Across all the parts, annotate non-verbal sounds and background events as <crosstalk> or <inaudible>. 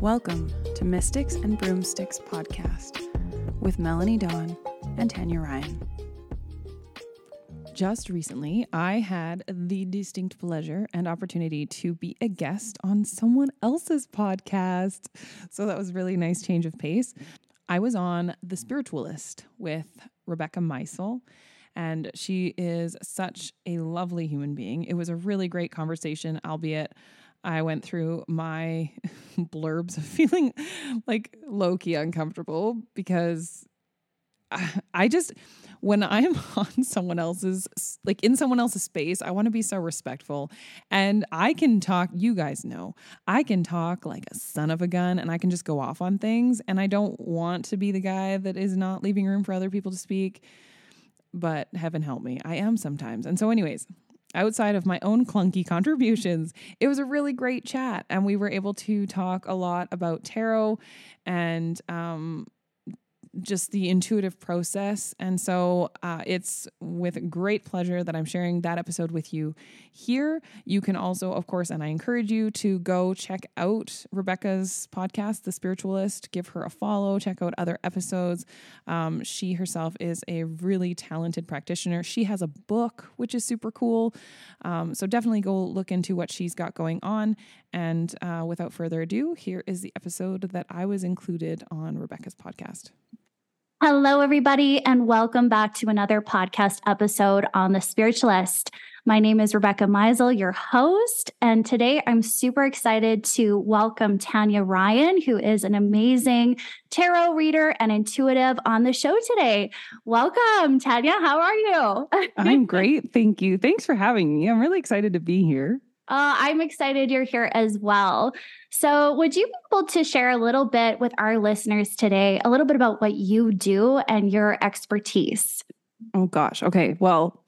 Welcome to Mystics and Broomsticks podcast with Melanie Dawn and Tanya Ryan. Just recently, I had the distinct pleasure and opportunity to be a guest on someone else's podcast. So that was really nice change of pace. I was on The Spiritualist with Rebecca Meisl, and she is such a lovely human being. It was a really great conversation, albeit I went through my <laughs> blurbs of feeling like low key uncomfortable because I just, when I'm <laughs> on someone else's, like in someone else's space, I want to be so respectful. And I can talk, you guys know, I can talk like a son of a gun and I can just go off on things. And I don't want to be the guy that is not leaving room for other people to speak. But heaven help me, I am sometimes. And so, anyways, outside of my own clunky contributions, it was a really great chat. And we were able to talk a lot about tarot and um, just the intuitive process. And so uh, it's with great pleasure that I'm sharing that episode with you here. You can also, of course, and I encourage you to go check out Rebecca's podcast, The Spiritualist. Give her a follow, check out other episodes. Um, she herself is a really talented practitioner. She has a book, which is super cool. Um, so definitely go look into what she's got going on. And uh, without further ado, here is the episode that I was included on Rebecca's podcast. Hello, everybody, and welcome back to another podcast episode on The Spiritualist. My name is Rebecca Meisl, your host, and today I'm super excited to welcome Tanya Ryan, who is an amazing tarot reader and intuitive on the show today. Welcome, Tanya. How are you? <laughs> I'm great. Thank you. Thanks for having me. I'm really excited to be here. Uh, I'm excited you're here as well. So, would you be able to share a little bit with our listeners today, a little bit about what you do and your expertise? Oh, gosh. Okay. Well,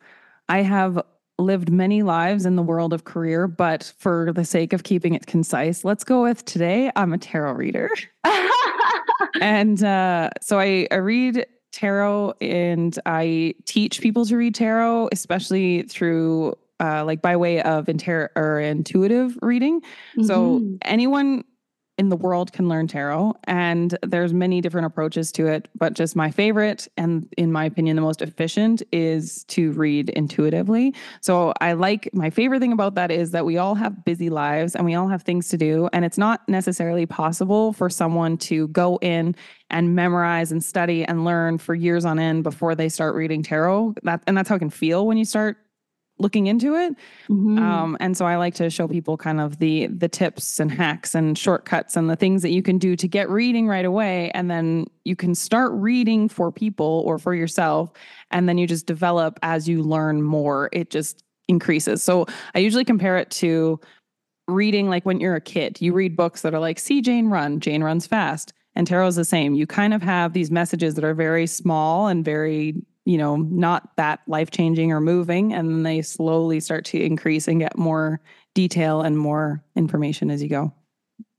I have lived many lives in the world of career, but for the sake of keeping it concise, let's go with today I'm a tarot reader. <laughs> and uh, so I, I read tarot and I teach people to read tarot, especially through uh, like by way of inter- or intuitive reading. Mm-hmm. So anyone in the world can learn tarot and there's many different approaches to it but just my favorite and in my opinion the most efficient is to read intuitively so i like my favorite thing about that is that we all have busy lives and we all have things to do and it's not necessarily possible for someone to go in and memorize and study and learn for years on end before they start reading tarot that and that's how it can feel when you start looking into it. Mm-hmm. Um, and so I like to show people kind of the the tips and hacks and shortcuts and the things that you can do to get reading right away. And then you can start reading for people or for yourself. And then you just develop as you learn more. It just increases. So I usually compare it to reading like when you're a kid. You read books that are like, see Jane run, Jane runs fast. And tarot is the same. You kind of have these messages that are very small and very you know, not that life changing or moving. And then they slowly start to increase and get more detail and more information as you go.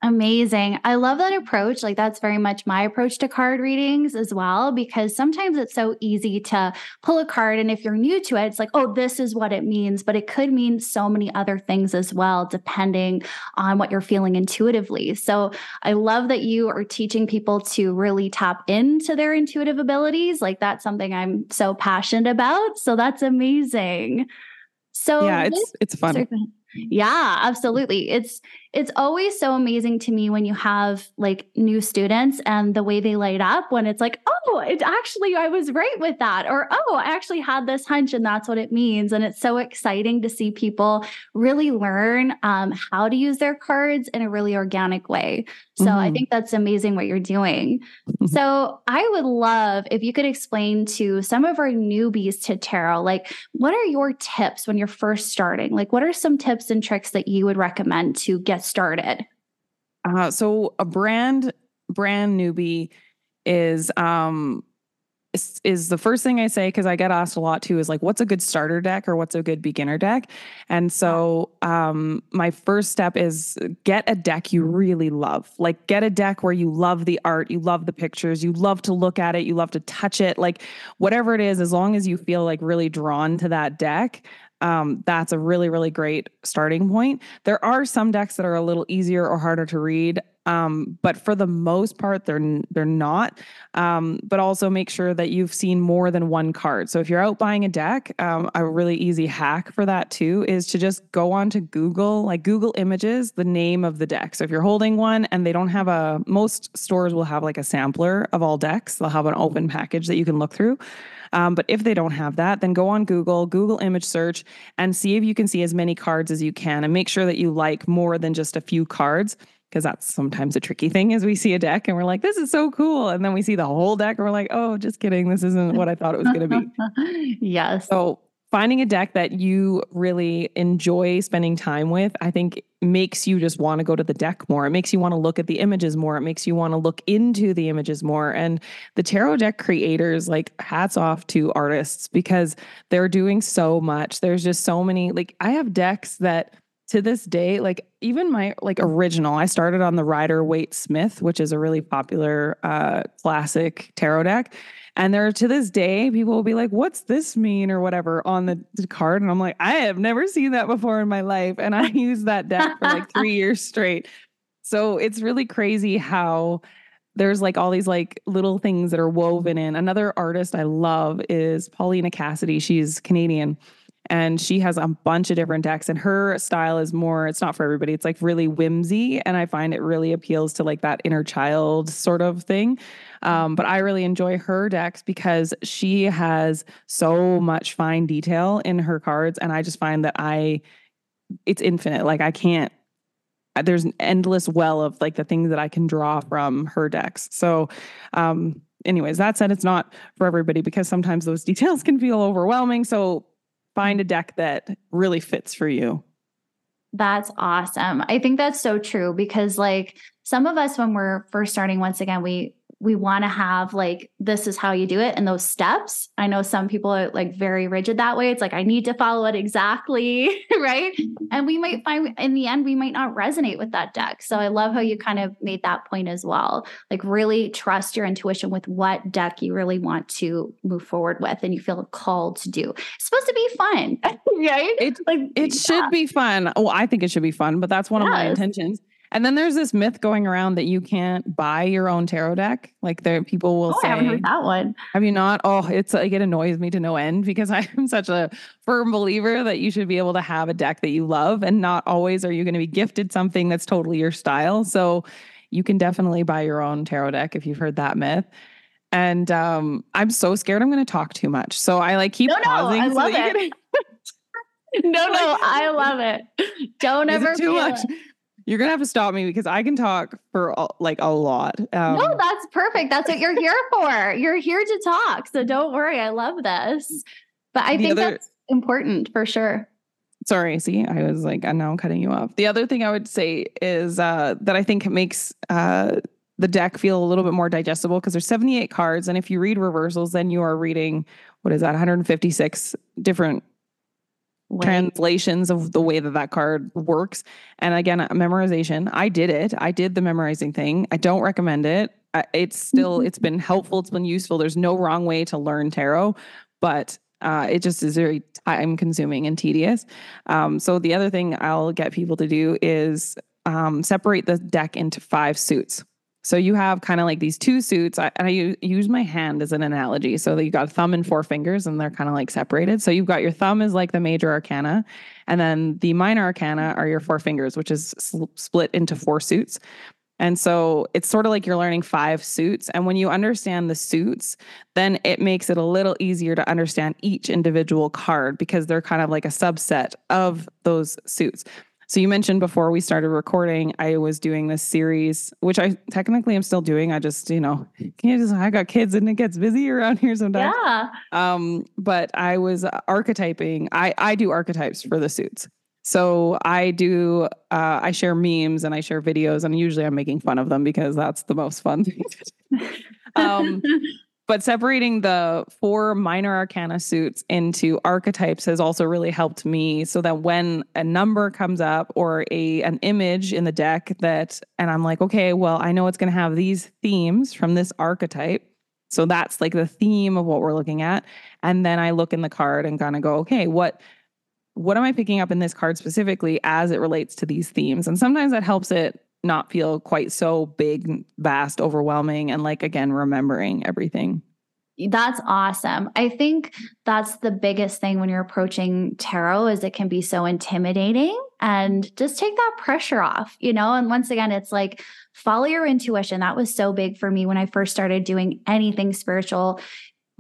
Amazing. I love that approach. Like, that's very much my approach to card readings as well, because sometimes it's so easy to pull a card. And if you're new to it, it's like, oh, this is what it means. But it could mean so many other things as well, depending on what you're feeling intuitively. So I love that you are teaching people to really tap into their intuitive abilities. Like, that's something I'm so passionate about. So that's amazing. So, yeah, it's, it's fun. Yeah, absolutely. It's it's always so amazing to me when you have like new students and the way they light up when it's like, oh, it actually, I was right with that. Or, oh, I actually had this hunch and that's what it means. And it's so exciting to see people really learn um, how to use their cards in a really organic way. So mm-hmm. I think that's amazing what you're doing. <laughs> so I would love if you could explain to some of our newbies to tarot, like, what are your tips when you're first starting? Like, what are some tips and tricks that you would recommend to get get started? Uh, so a brand brand newbie is um is, is the first thing I say because I get asked a lot too is like what's a good starter deck or what's a good beginner deck? And so um my first step is get a deck you really love. Like get a deck where you love the art you love the pictures you love to look at it you love to touch it like whatever it is as long as you feel like really drawn to that deck um, that's a really, really great starting point. There are some decks that are a little easier or harder to read. Um, but for the most part, they're they're not. Um, but also make sure that you've seen more than one card. So if you're out buying a deck, um, a really easy hack for that too is to just go on to Google, like Google Images, the name of the deck. So if you're holding one and they don't have a, most stores will have like a sampler of all decks. They'll have an open package that you can look through. Um, but if they don't have that, then go on Google, Google image search, and see if you can see as many cards as you can and make sure that you like more than just a few cards because that's sometimes a tricky thing is we see a deck and we're like this is so cool and then we see the whole deck and we're like oh just kidding this isn't what i thought it was going to be. <laughs> Yes. So finding a deck that you really enjoy spending time with i think makes you just want to go to the deck more. It makes you want to look at the images more. It makes you want to look into the images more. And the tarot deck creators like hats off to artists because they're doing so much. There's just so many like i have decks that to this day, like even my like original, I started on the Rider Waite Smith, which is a really popular uh, classic tarot deck. And there to this day, people will be like, what's this mean or whatever on the, the card? And I'm like, I have never seen that before in my life. And I <laughs> used that deck for like three years straight. So it's really crazy how there's like all these like little things that are woven in. Another artist I love is Paulina Cassidy. She's Canadian and she has a bunch of different decks and her style is more it's not for everybody it's like really whimsy and i find it really appeals to like that inner child sort of thing um, but i really enjoy her decks because she has so much fine detail in her cards and i just find that i it's infinite like i can't there's an endless well of like the things that i can draw from her decks so um anyways that said it's not for everybody because sometimes those <laughs> details can feel overwhelming so find a deck that really fits for you. That's awesome. I think that's so true because like some of us when we're first starting once again we we want to have like this is how you do it and those steps. I know some people are like very rigid that way. It's like i need to follow it exactly <laughs> right? And we might find in the end we might not resonate with that deck. So i love how you kind of made that point as well. Like really trust your intuition with what deck you really want to move forward with and you feel called to do. It's supposed to be fun <laughs> right? It, like it yeah. should be fun. Well i think it should be fun but that's one yes. of my intentions and then there's this myth going around that you can't buy your own tarot deck. Like there, people will oh, say, I haven't heard that one. Have you not? Oh, it's like it annoys me to no end because <laughs> I'm such a firm believer that you should be able to have a deck that you love, and not always are you going to be gifted something that's totally your style. So you can definitely buy your own tarot deck if you've heard that myth. And um, I'm so scared I'm going to talk too much, so I like keep no, pausing. No, I love so it. <laughs> no, no, <laughs> I love it. Don't ever too much. It. You're gonna have to stop me because I can talk for like a lot. Um, no, that's perfect. That's what you're here <laughs> for. You're here to talk. So don't worry. I love this. But I think other, that's important for sure. Sorry, see, I was like, and now I'm cutting you off. The other thing I would say is uh, that I think it makes uh, the deck feel a little bit more digestible because there's 78 cards, and if you read reversals, then you are reading what is that 156 different translations of the way that that card works. And again, memorization. I did it. I did the memorizing thing. I don't recommend it. It's still it's been helpful. It's been useful. There's no wrong way to learn tarot, but uh, it just is very time consuming and tedious. Um, so the other thing I'll get people to do is um, separate the deck into five suits. So you have kind of like these two suits. I, I use my hand as an analogy. So you got a thumb and four fingers, and they're kind of like separated. So you've got your thumb is like the major arcana, and then the minor arcana are your four fingers, which is sl- split into four suits. And so it's sort of like you're learning five suits. And when you understand the suits, then it makes it a little easier to understand each individual card because they're kind of like a subset of those suits. So you mentioned before we started recording, I was doing this series, which I technically am still doing. I just, you know, just I got kids and it gets busy around here sometimes. Yeah. Um, but I was archetyping. I I do archetypes for the suits. So I do. Uh, I share memes and I share videos, and usually I'm making fun of them because that's the most fun thing. <laughs> um, but separating the four minor arcana suits into archetypes has also really helped me so that when a number comes up or a an image in the deck that and I'm like, okay, well, I know it's going to have these themes from this archetype. So that's like the theme of what we're looking at. And then I look in the card and kind of go, okay, what what am I picking up in this card specifically as it relates to these themes? And sometimes that helps it not feel quite so big, vast, overwhelming, and like again, remembering everything. That's awesome. I think that's the biggest thing when you're approaching tarot is it can be so intimidating and just take that pressure off, you know? And once again, it's like follow your intuition. That was so big for me when I first started doing anything spiritual.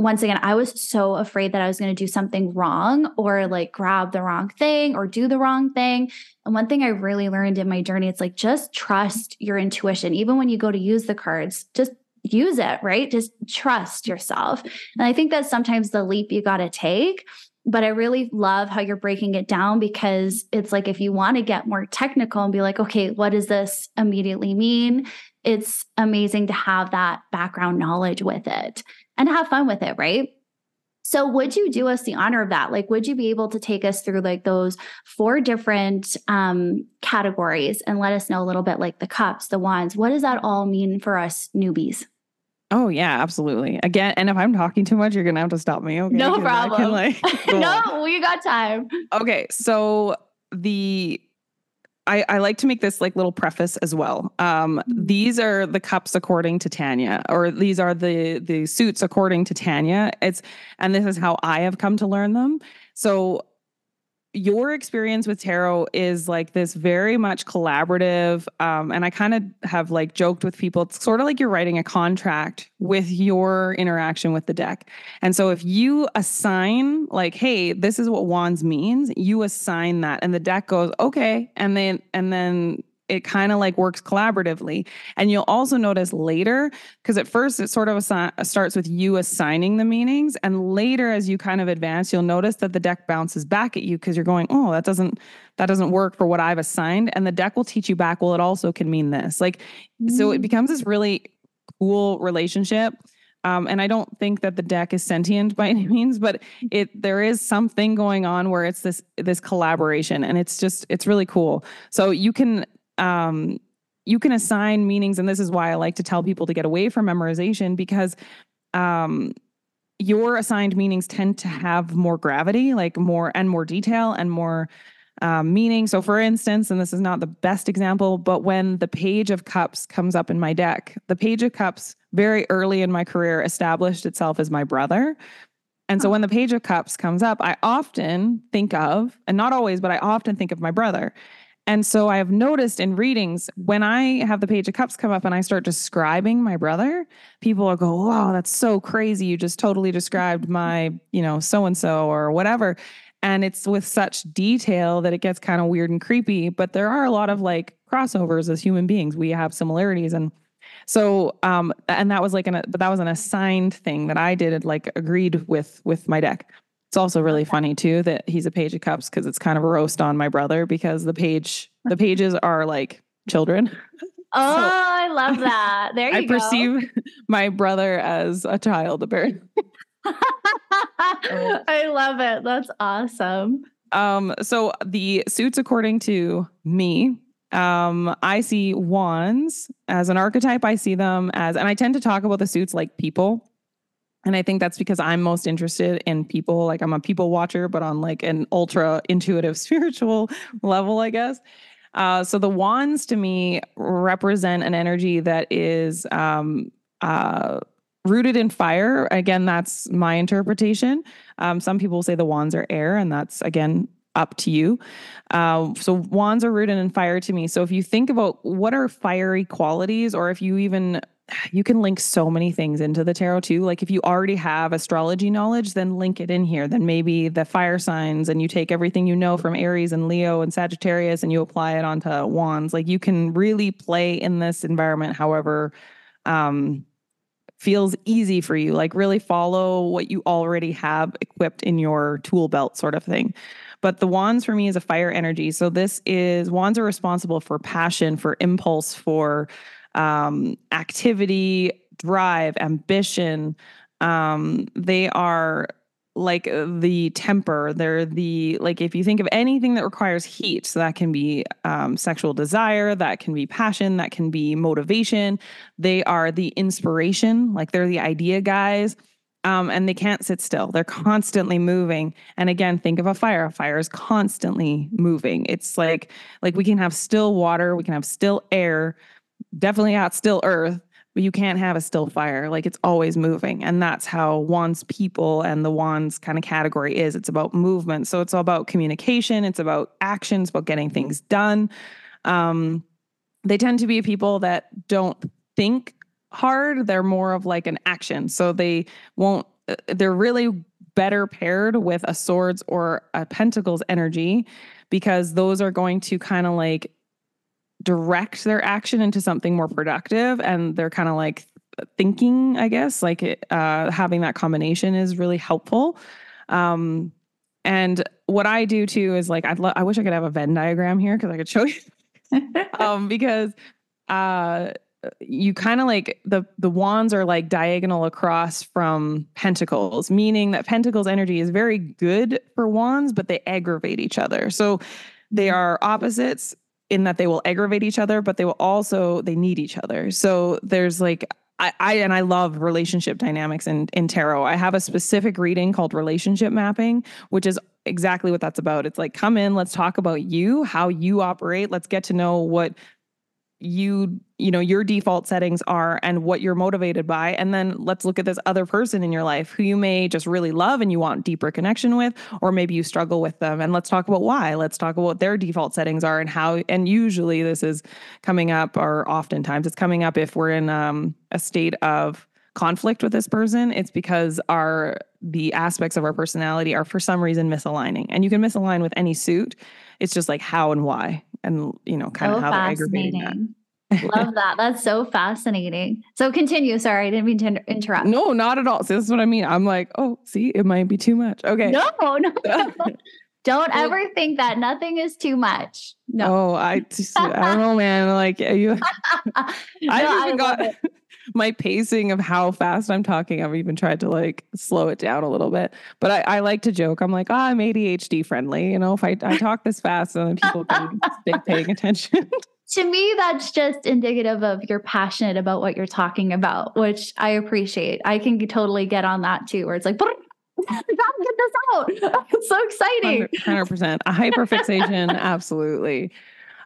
Once again, I was so afraid that I was going to do something wrong or like grab the wrong thing or do the wrong thing. And one thing I really learned in my journey, it's like just trust your intuition. Even when you go to use the cards, just use it, right? Just trust yourself. And I think that's sometimes the leap you got to take. But I really love how you're breaking it down because it's like if you want to get more technical and be like, okay, what does this immediately mean? It's amazing to have that background knowledge with it and have fun with it, right? So, would you do us the honor of that? Like, would you be able to take us through like those four different um, categories and let us know a little bit like the cups, the wands? What does that all mean for us newbies? Oh yeah, absolutely. Again, and if I'm talking too much, you're gonna have to stop me. Okay, no problem. Can, <laughs> like, no, we got time. Okay, so the I, I like to make this like little preface as well. Um, mm-hmm. these are the cups according to Tanya, or these are the the suits according to Tanya. It's and this is how I have come to learn them. So your experience with tarot is like this very much collaborative um, and i kind of have like joked with people it's sort of like you're writing a contract with your interaction with the deck. And so if you assign like hey this is what wands means you assign that and the deck goes okay and then and then it kind of like works collaboratively. And you'll also notice later, because at first it sort of assi- starts with you assigning the meanings. And later, as you kind of advance, you'll notice that the deck bounces back at you because you're going, oh, that doesn't that doesn't work for what I've assigned. And the deck will teach you back, well, it also can mean this. Like, mm-hmm. so it mm. becomes this really cool relationship. Um, and I don't think that the deck is sentient <laughs> by any means, but it there is something going on where it's this this collaboration, and it's just it's really cool. So you can um, you can assign meanings, and this is why I like to tell people to get away from memorization because um, your assigned meanings tend to have more gravity, like more and more detail and more um, meaning. So, for instance, and this is not the best example, but when the Page of Cups comes up in my deck, the Page of Cups very early in my career established itself as my brother. And so when the Page of Cups comes up, I often think of, and not always, but I often think of my brother. And so I have noticed in readings when I have the page of cups come up and I start describing my brother, people will go, "Wow, that's so crazy! You just totally described my, you know, so and so or whatever." And it's with such detail that it gets kind of weird and creepy. But there are a lot of like crossovers as human beings. We have similarities, and so um, and that was like an, but that was an assigned thing that I did, like agreed with with my deck. It's also really funny too that he's a page of cups because it's kind of a roast on my brother because the page the pages are like children. <laughs> Oh, so I love that. There you I go. I perceive my brother as a child apparently. <laughs> I love it. That's awesome. Um, so the suits according to me, um, I see wands as an archetype. I see them as, and I tend to talk about the suits like people. And I think that's because I'm most interested in people. Like I'm a people watcher, but on like an ultra intuitive <laughs> spiritual level, I guess. Uh, so the wands to me represent an energy that is um, uh, rooted in fire. Again, that's my interpretation. Um, some people say the wands are air, and that's again up to you. Uh, so wands are rooted in fire to me. So if you think about what are fiery qualities, or if you even you can link so many things into the tarot too. Like if you already have astrology knowledge, then link it in here. Then maybe the fire signs and you take everything you know from Aries and Leo and Sagittarius and you apply it onto wands. Like you can really play in this environment however um feels easy for you. Like really follow what you already have equipped in your tool belt sort of thing. But the wands for me is a fire energy. So this is wands are responsible for passion, for impulse, for um, activity, drive, ambition. Um, they are like the temper. They're the, like, if you think of anything that requires heat, so that can be um, sexual desire, that can be passion, that can be motivation. They are the inspiration, like, they're the idea guys. um, and they can't sit still. They're constantly moving. And again, think of a fire. A fire is constantly moving. It's like like we can have still water, we can have still air, definitely not still earth, but you can't have a still fire. Like it's always moving. And that's how Wands people and the Wands kind of category is. It's about movement. So it's all about communication, it's about actions, about getting things done. Um, they tend to be people that don't think hard. They're more of like an action. So they won't, uh, they're really better paired with a swords or a pentacles energy because those are going to kind of like direct their action into something more productive and they're kind of like thinking i guess like uh, having that combination is really helpful. Um, and what i do too is like i'd lo- i wish i could have a venn diagram here because i could show you. <laughs> Um, because uh, you kind of like the the wands are like diagonal across from pentacles meaning that pentacles energy is very good for wands but they aggravate each other. So they mm. are opposites in that they will aggravate each other but they will also they need each other so there's like I, I and I love relationship dynamics in, in tarot. I have a specific reading called relationship mapping, which is exactly what that's about. It's like, come in, let's talk about you, how you operate. Let's get to know what you you know your default settings are and what you're motivated by. And then let's look at this other person in your life who you may just really love and you want deeper connection with or maybe you struggle with them. And let's talk about why. Let's talk about what their default settings are and how and usually this is coming up or oftentimes it's coming up if we're in um, a state of conflict with this person. It's because our the aspects of our personality are for some reason misaligning. And you can misalign with any suit it's just like how and why and you know kind so of how they're aggravating that. Love that. That's so fascinating. So continue. Sorry, I didn't mean to interrupt. No, not at all. So this is what I mean. I'm like, oh, see, it might be too much. Okay. No, no. no. <laughs> Don't ever think that nothing is too much. No. Oh, I just, I don't know, man. Like you, <laughs> I no, even I got my pacing of how fast I'm talking, I've even tried to like slow it down a little bit. But I, I like to joke. I'm like, oh, I'm ADHD friendly. You know, if I, I talk this fast, then people can <laughs> stay paying attention. <laughs> to me, that's just indicative of you're passionate about what you're talking about, which I appreciate. I can totally get on that too, where it's like, <laughs> get this out. It's so exciting. 100%. A hyperfixation, absolutely.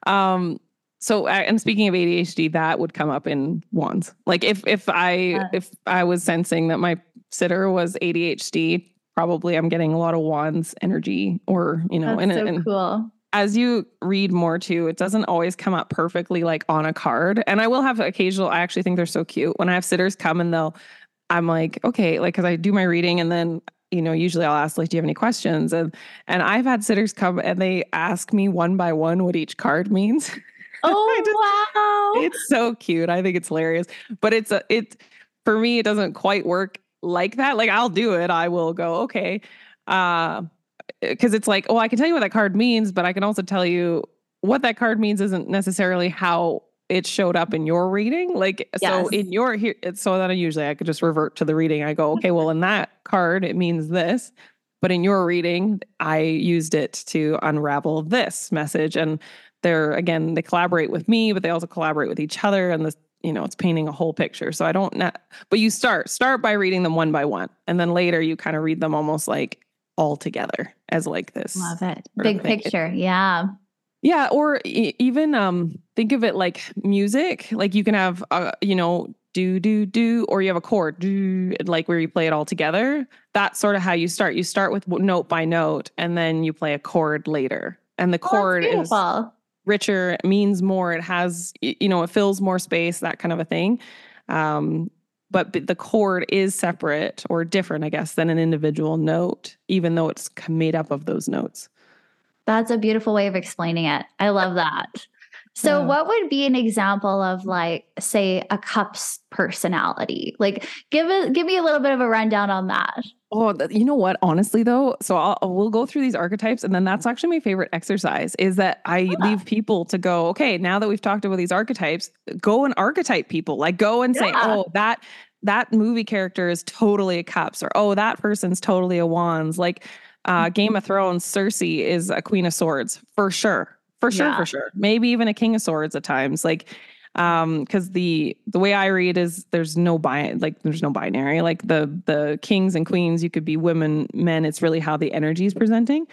Um, so I and speaking of ADHD, that would come up in wands. Like if if I if I was sensing that my sitter was ADHD, probably I'm getting a lot of wands energy or you know, and, so and cool. As you read more too, it doesn't always come up perfectly like on a card. And I will have occasional, I actually think they're so cute. When I have sitters come and they'll, I'm like, okay, like, cause I do my reading and then you know, usually I'll ask like, do you have any questions? And and I've had sitters come and they ask me one by one what each card means. <laughs> <laughs> Oh just, wow. It's so cute. I think it's hilarious. But it's a it for me, it doesn't quite work like that. Like I'll do it. I will go, okay. Uh because it's like, oh, I can tell you what that card means, but I can also tell you what that card means isn't necessarily how it showed up in your reading. Like yes. so in your here so that usually I could just revert to the reading. I go, okay, well in that card it means this. But in your reading, I used it to unravel this message. And they're again they collaborate with me but they also collaborate with each other and this you know it's painting a whole picture. So i don't know but you start start by reading them one by one and then later you kind of read them almost like all together as like this love it. big picture yeah. Yeah or e- even um think of it like music like you can have uh, you know do do do or you have a chord do like where you play it all together. That's sort of how you start. You start with note by note and then you play a chord later and the oh, chord is richer means more it has you know it fills more space that kind of a thing. Um, but the chord is separate or different i guess than an individual note even though it's made up of those notes. That's a beautiful way of explaining it. I love that so, yeah. what would be an example of like, say, a cup's personality? Like, give it, give me a little bit of a rundown on that. Oh, you know what? Honestly, though, so I'll we'll go through these archetypes, and then that's actually my favorite exercise. Is that I yeah. leave people to go. Okay, now that we've talked about these archetypes, go and archetype people. Like, go and say, yeah. oh, that that movie character is totally a cups, or oh, that person's totally a wands. Like, uh, Game of Thrones, Cersei is a queen of swords for sure for sure, yeah. for sure. Maybe even a king of swords at times. Like, um because the the way i read is there's no bi like there's no binary like the the kings and queens you could be women men it's really how the energy is presenting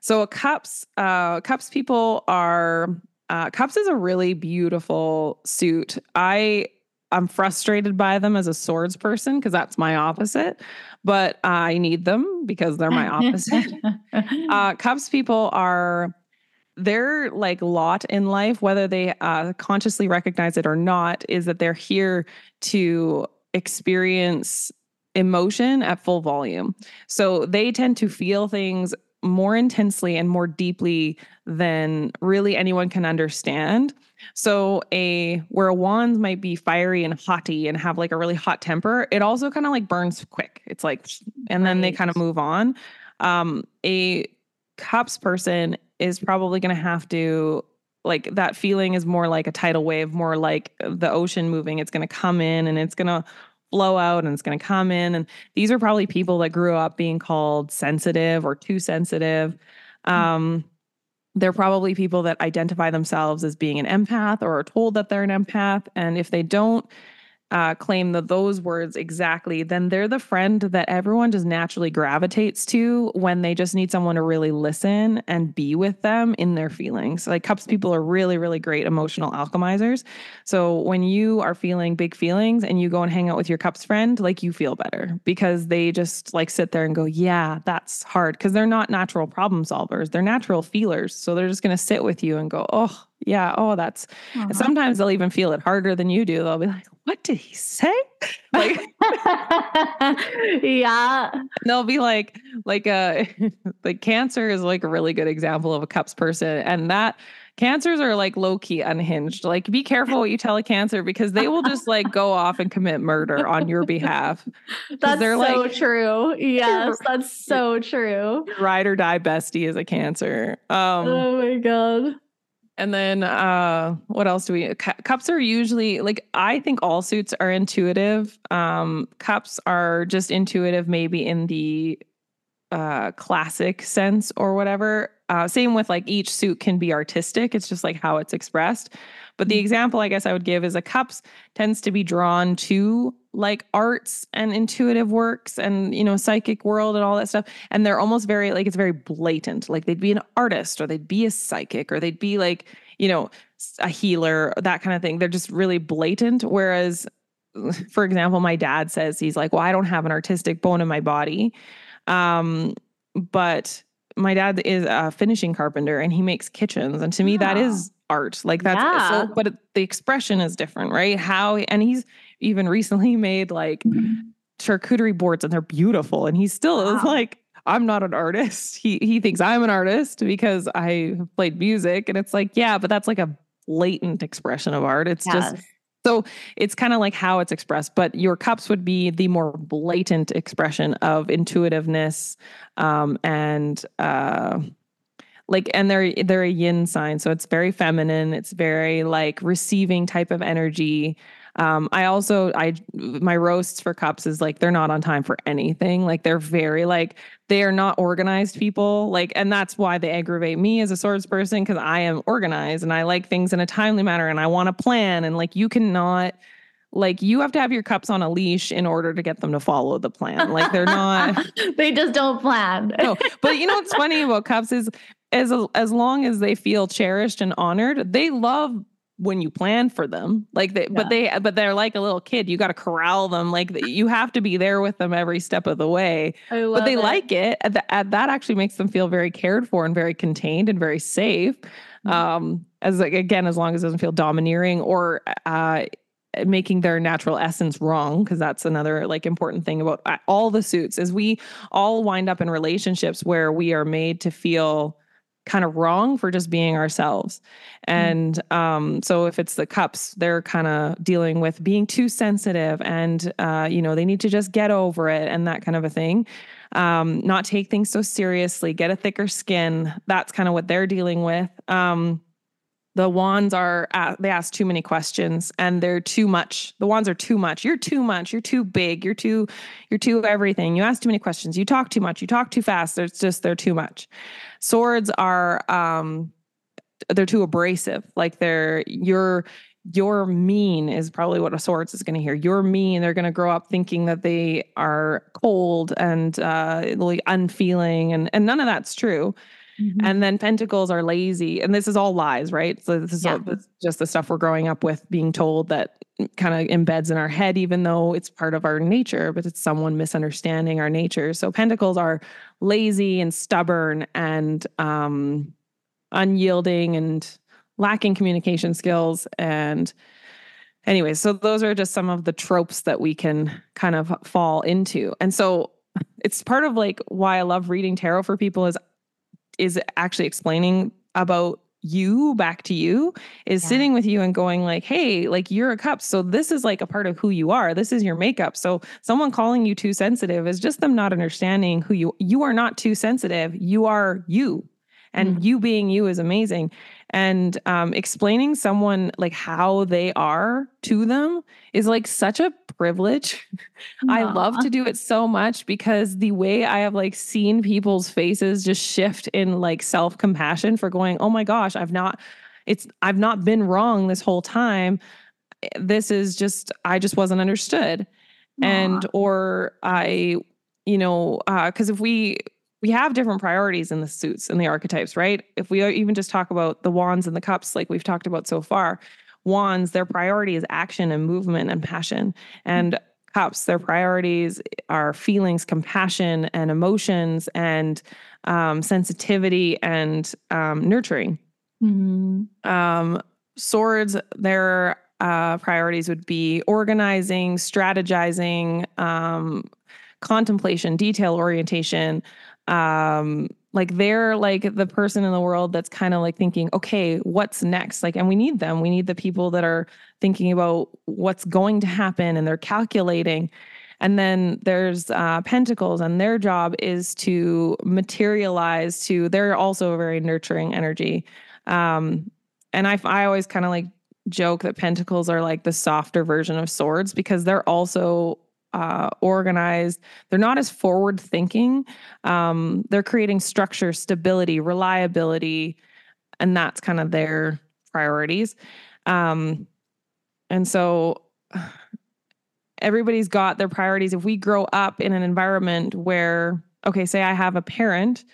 so cups uh cups people are uh cups is a really beautiful suit i i'm frustrated by them as a swords person because that's my opposite but i need them because they're my opposite <laughs> uh cups people are their like lot in life, whether they uh, consciously recognize it or not, is that they're here to experience emotion at full volume. So they tend to feel things more intensely and more deeply than really anyone can understand. So a where a wand might be fiery and haughty and have like a really hot temper, it also kind of like burns quick. It's like and then they kind of move on. Um a cups person is probably going to have to like that feeling is more like a tidal wave, more like the ocean moving. It's going to come in and it's going to flow out and it's going to come in. And these are probably people that grew up being called sensitive or too sensitive. Hmm. Um, they're probably people that identify themselves as being an empath or are told that they're an empath. And if they don't uh, claim that those words exactly, then they're the friend that everyone just naturally gravitates to when they just need someone to really listen and be with them in their feelings. Like cups people are really, really great emotional alchemizers. So when you are feeling big feelings and you go and hang out with your cups friend, like you feel better because they just like sit there and go, yeah, that's hard. Cause they're not natural problem solvers, they're natural feelers. So they're just going to sit with you and go, oh, yeah, oh, that's. Uh-huh. sometimes they'll even feel it harder than you do. They'll be like, what did he say? <laughs> Like, <laughs> yeah. They'll be like, like uh <laughs> like cancer is like a really good example of a cups person. And that cancers are like low key unhinged. Like, be careful what you tell a cancer because they will just like go off and commit murder on your behalf. That's so like, true. Yes, that's so true. Ride or die bestie is a cancer. Um, oh my god. And then uh what else do we cups are usually like I think all suits are intuitive. Um cups are just intuitive maybe in the uh classic sense or whatever. Uh same with like each suit can be artistic. It's just like how it's expressed. But the example I guess I would give is a cups tends to be drawn to like arts and intuitive works and you know psychic world and all that stuff. And they're almost very like it's very blatant. Like they'd be an artist or they'd be a psychic or they'd be like you know a healer that kind of thing. They're just really blatant. Whereas <laughs> for example my dad says he's like well I don't have an artistic bone in my body. Um but my dad is a finishing carpenter and he makes kitchens. And to me that is art like that's yeah. so but the expression is different right how and he's even recently <laughs> made like charcuterie boards and they're beautiful. And he still wow. is like, I'm not an artist. He he thinks I'm an artist because I played music. And it's like, yeah, but that's like a latent expression of art. It's yes. just so it's kind of like how it's expressed, but your cups would be the more blatant expression of intuitiveness um, and uh, like and they're they're a yin sign, so it's very feminine. It's very like receiving type of energy. Um, I also I my roasts for cups is like they're not on time for anything. Like they're very like they are not organized people. Like and that's why they aggravate me as a swords person because I am organized and I like things in a timely manner and I want to plan and like you cannot like you have to have your cups on a leash in order to get them to follow the plan. Like they're not <laughs> they just don't plan. no. But you know what's funny about cups is as as long as they feel cherished and honored, they love when you plan for them like they yeah. but they but they're like a little kid you got to corral them like you have to be there with them every step of the way but they it. like it that, that actually makes them feel very cared for and very contained and very safe mm-hmm. um as like again as long as it doesn't feel domineering or uh making their natural essence wrong because that's another like important thing about uh, all the suits is we all wind up in relationships where we are made to feel kind of wrong for just being ourselves. Mm. And um, so if it's the cups, they're kind of dealing with being too sensitive and, uh, you know, they need to just get over it and that kind of a thing. Um, not take things so seriously, get a thicker skin. That's kind of what they're dealing with. Um, the wands are they ask too many questions and they're too much. The wands are too much. You're too much. You're too big. You're too you're too everything. You ask too many questions. You talk too much. You talk too fast. It's just they're too much. Swords are um they're too abrasive. Like they're you're you're mean is probably what a swords is going to hear. You're mean. They're going to grow up thinking that they are cold and uh, like unfeeling, and and none of that's true. Mm-hmm. And then pentacles are lazy, and this is all lies, right? So this is yeah. all, this just the stuff we're growing up with, being told that kind of embeds in our head, even though it's part of our nature, but it's someone misunderstanding our nature. So pentacles are lazy and stubborn and um, unyielding and lacking communication skills and anyway so those are just some of the tropes that we can kind of fall into and so it's part of like why i love reading tarot for people is is actually explaining about you back to you is yeah. sitting with you and going like hey like you're a cup. So this is like a part of who you are. This is your makeup. So someone calling you too sensitive is just them not understanding who you you are not too sensitive. You are you. And mm. you being you is amazing. And um, explaining someone like how they are to them is like such a privilege <laughs> i love to do it so much because the way i have like seen people's faces just shift in like self-compassion for going oh my gosh i've not it's i've not been wrong this whole time this is just i just wasn't understood Aww. and or i you know because uh, if we we have different priorities in the suits and the archetypes, right? If we even just talk about the wands and the cups, like we've talked about so far, wands, their priority is action and movement and passion. And cups, their priorities are feelings, compassion, and emotions, and um, sensitivity and um, nurturing. Mm-hmm. Um, swords, their uh, priorities would be organizing, strategizing, um, contemplation, detail orientation, um like they're like the person in the world that's kind of like thinking okay what's next? Like and we need them. We need the people that are thinking about what's going to happen and they're calculating. And then there's uh, pentacles and their job is to materialize to they're also a very nurturing energy. Um and i i always kind of like joke that pentacles are like the softer version of swords because they're also uh, organized. They're not as forward thinking. Um, they're creating structure, stability, reliability, and that's kind of their priorities. Um, and so everybody's got their priorities. If we grow up in an environment where, okay, say I have a parent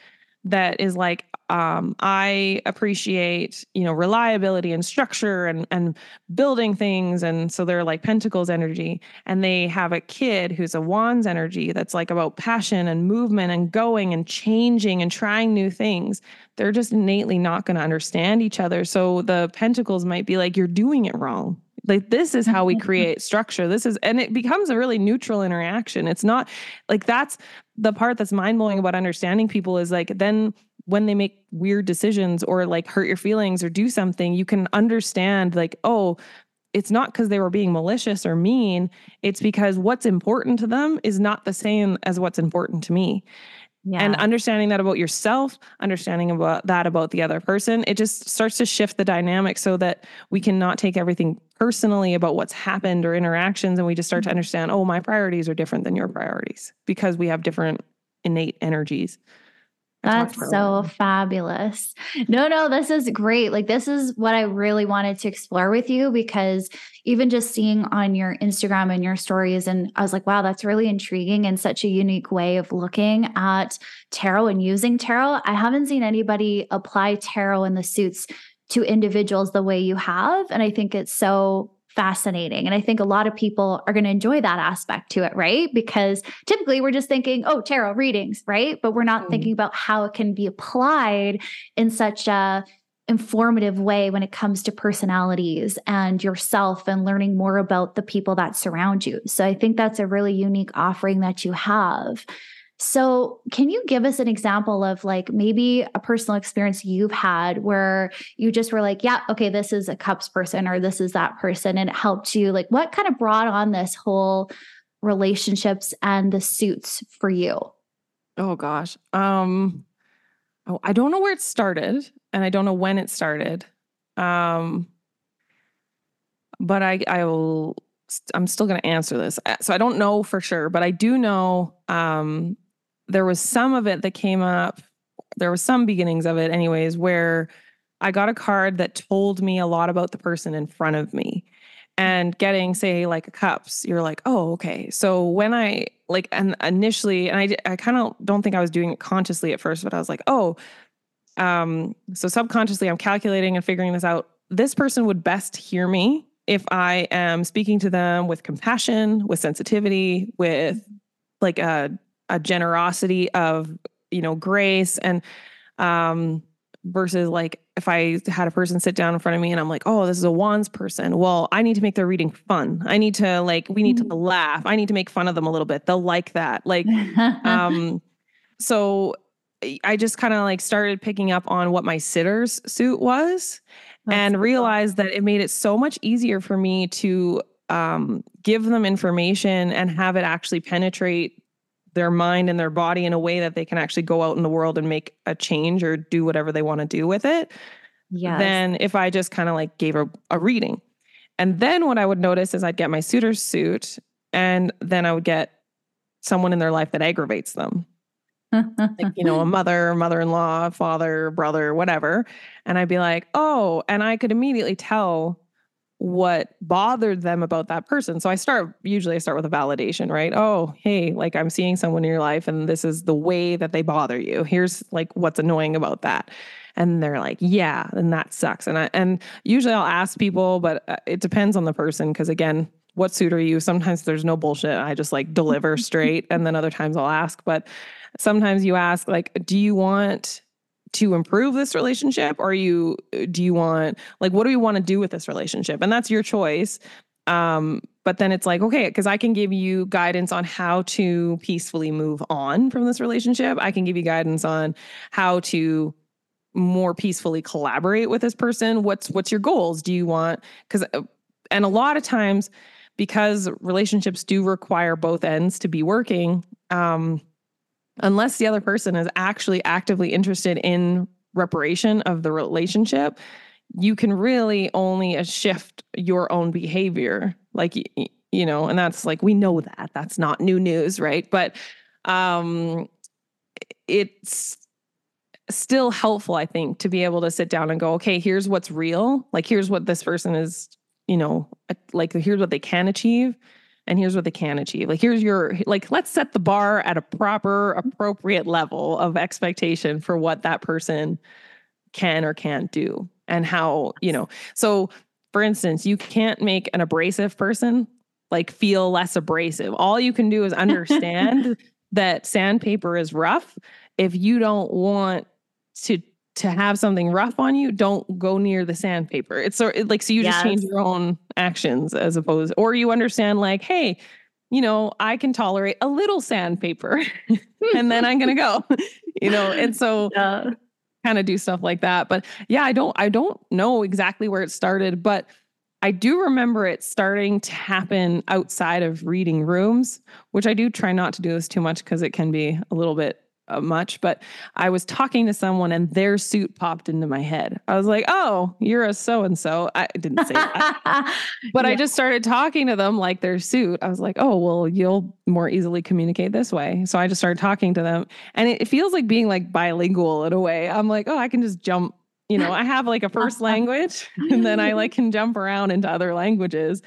that is like, um, I appreciate, you know, reliability and structure and and building things. And so they're like Pentacles energy. And they have a kid who's a Wands energy that's like about passion and movement and going and changing and trying new things. They're just innately not going to understand each other. So the Pentacles might be like, you're doing it wrong. Like this is how we <laughs> create structure. This is and it becomes a really neutral interaction. It's not like that's the part that's mind blowing about understanding people is like then when they make weird decisions or like hurt your feelings or do something, you can understand like, oh, it's not because they were being malicious or mean. It's because what's important to them is not the same as what's important to me. Yeah. And understanding that about yourself, understanding about that about the other person, it just starts to shift the dynamic so that we cannot take everything personally about what's happened or interactions and we just start to mm-hmm. understand, oh, my priorities are different than your priorities because we have different innate energies. That's so fabulous. No, no, this is great. Like, this is what I really wanted to explore with you because even just seeing on your Instagram and your stories, and I was like, wow, that's really intriguing and such a unique way of looking at tarot and using tarot. I haven't seen anybody apply tarot in the suits to individuals the way you have. And I think it's so fascinating. And I think a lot of people are going to enjoy that aspect to it, right? Because typically we're just thinking, oh, tarot readings, right? But we're not mm. thinking about how it can be applied in such a informative way when it comes to personalities and yourself and learning more about the people that surround you. So I think that's a really unique offering that you have. So, can you give us an example of like maybe a personal experience you've had where you just were like, yeah, okay, this is a cups person or this is that person, and it helped you? Like, what kind of brought on this whole relationships and the suits for you? Oh gosh. Um oh, I don't know where it started and I don't know when it started. Um but I I will I'm still going to answer this. So I don't know for sure, but I do know um there was some of it that came up. There was some beginnings of it, anyways, where I got a card that told me a lot about the person in front of me. And getting, say, like a cups, you're like, oh, okay. So when I like, and initially, and I, I kind of don't think I was doing it consciously at first, but I was like, oh, um, so subconsciously, I'm calculating and figuring this out. This person would best hear me if I am speaking to them with compassion, with sensitivity, with like a a generosity of you know grace and um versus like if I had a person sit down in front of me and I'm like, oh, this is a wands person. Well, I need to make their reading fun. I need to like, we need to mm. laugh. I need to make fun of them a little bit. They'll like that. Like, um, <laughs> so I just kind of like started picking up on what my sitter's suit was That's and realized that it made it so much easier for me to um, give them information and have it actually penetrate their mind and their body in a way that they can actually go out in the world and make a change or do whatever they want to do with it. Yeah. Then if I just kind of like gave a, a reading. And then what I would notice is I'd get my suitor's suit and then I would get someone in their life that aggravates them. like, you know, a <laughs> mother, mother in law, father, brother, whatever. And I'd be like, oh, and I could immediately tell what bothered them about that person. So I start usually I start with a validation, right? Oh, hey, like I'm seeing someone in your life and this is the way that they bother you. Here's like what's annoying about that. And they're like, "Yeah, and that sucks." And I and usually I'll ask people, but uh, it depends on the person because again, what suit are you? Sometimes there's no bullshit. I just like deliver <laughs> straight and then other times I'll ask, but sometimes you ask like, "Do you want to improve this relationship? Or you do you want like what do you want to do with this relationship? And that's your choice. Um but then it's like okay because i can give you guidance on how to peacefully move on from this relationship. I can give you guidance on how to more peacefully collaborate with this person. What's what's your goals? Do you want because uh, and a lot of times because relationships do require both ends to be working um unless the other person is actually actively interested in reparation of the relationship, you can really only shift your own behavior. Like, you know, and that's like, we know that that's not new news, right? But um, it's still helpful, I think, to be able to sit down and go, okay, here's what's real. Like, here's what this person is, you know, like, here's what they can achieve and here's what they can achieve. Like here's your like let's set the bar at a proper appropriate level of expectation for what that person can or can't do and how, you know. So for instance, you can't make an abrasive person like feel less abrasive. All you can do is understand <laughs> that sandpaper is rough. If you don't want to to have something rough on you, don't go near the sandpaper. It's so it, like so you yes. just change your own actions as opposed, or you understand like, hey, you know, I can tolerate a little sandpaper, <laughs> and then I'm gonna go, <laughs> you know, and so. <laughs> Yeah. kind of do stuff like that but yeah i don't i don't know exactly where it started but I do remember it starting to happen outside of reading rooms, which I do try not to do this too much because it can be a little bit uh, much, but I was talking to someone and their suit popped into my head. I was like, "Oh, you're a so and so." I didn't say that, <laughs> but yeah. I just started talking to them like their suit. I was like, "Oh, well, you'll more easily communicate this way." So I just started talking to them, and it, it feels like being like bilingual in a way. I'm like, "Oh, I can just jump." You know, I have like a first <laughs> language, and then I like can jump around into other languages,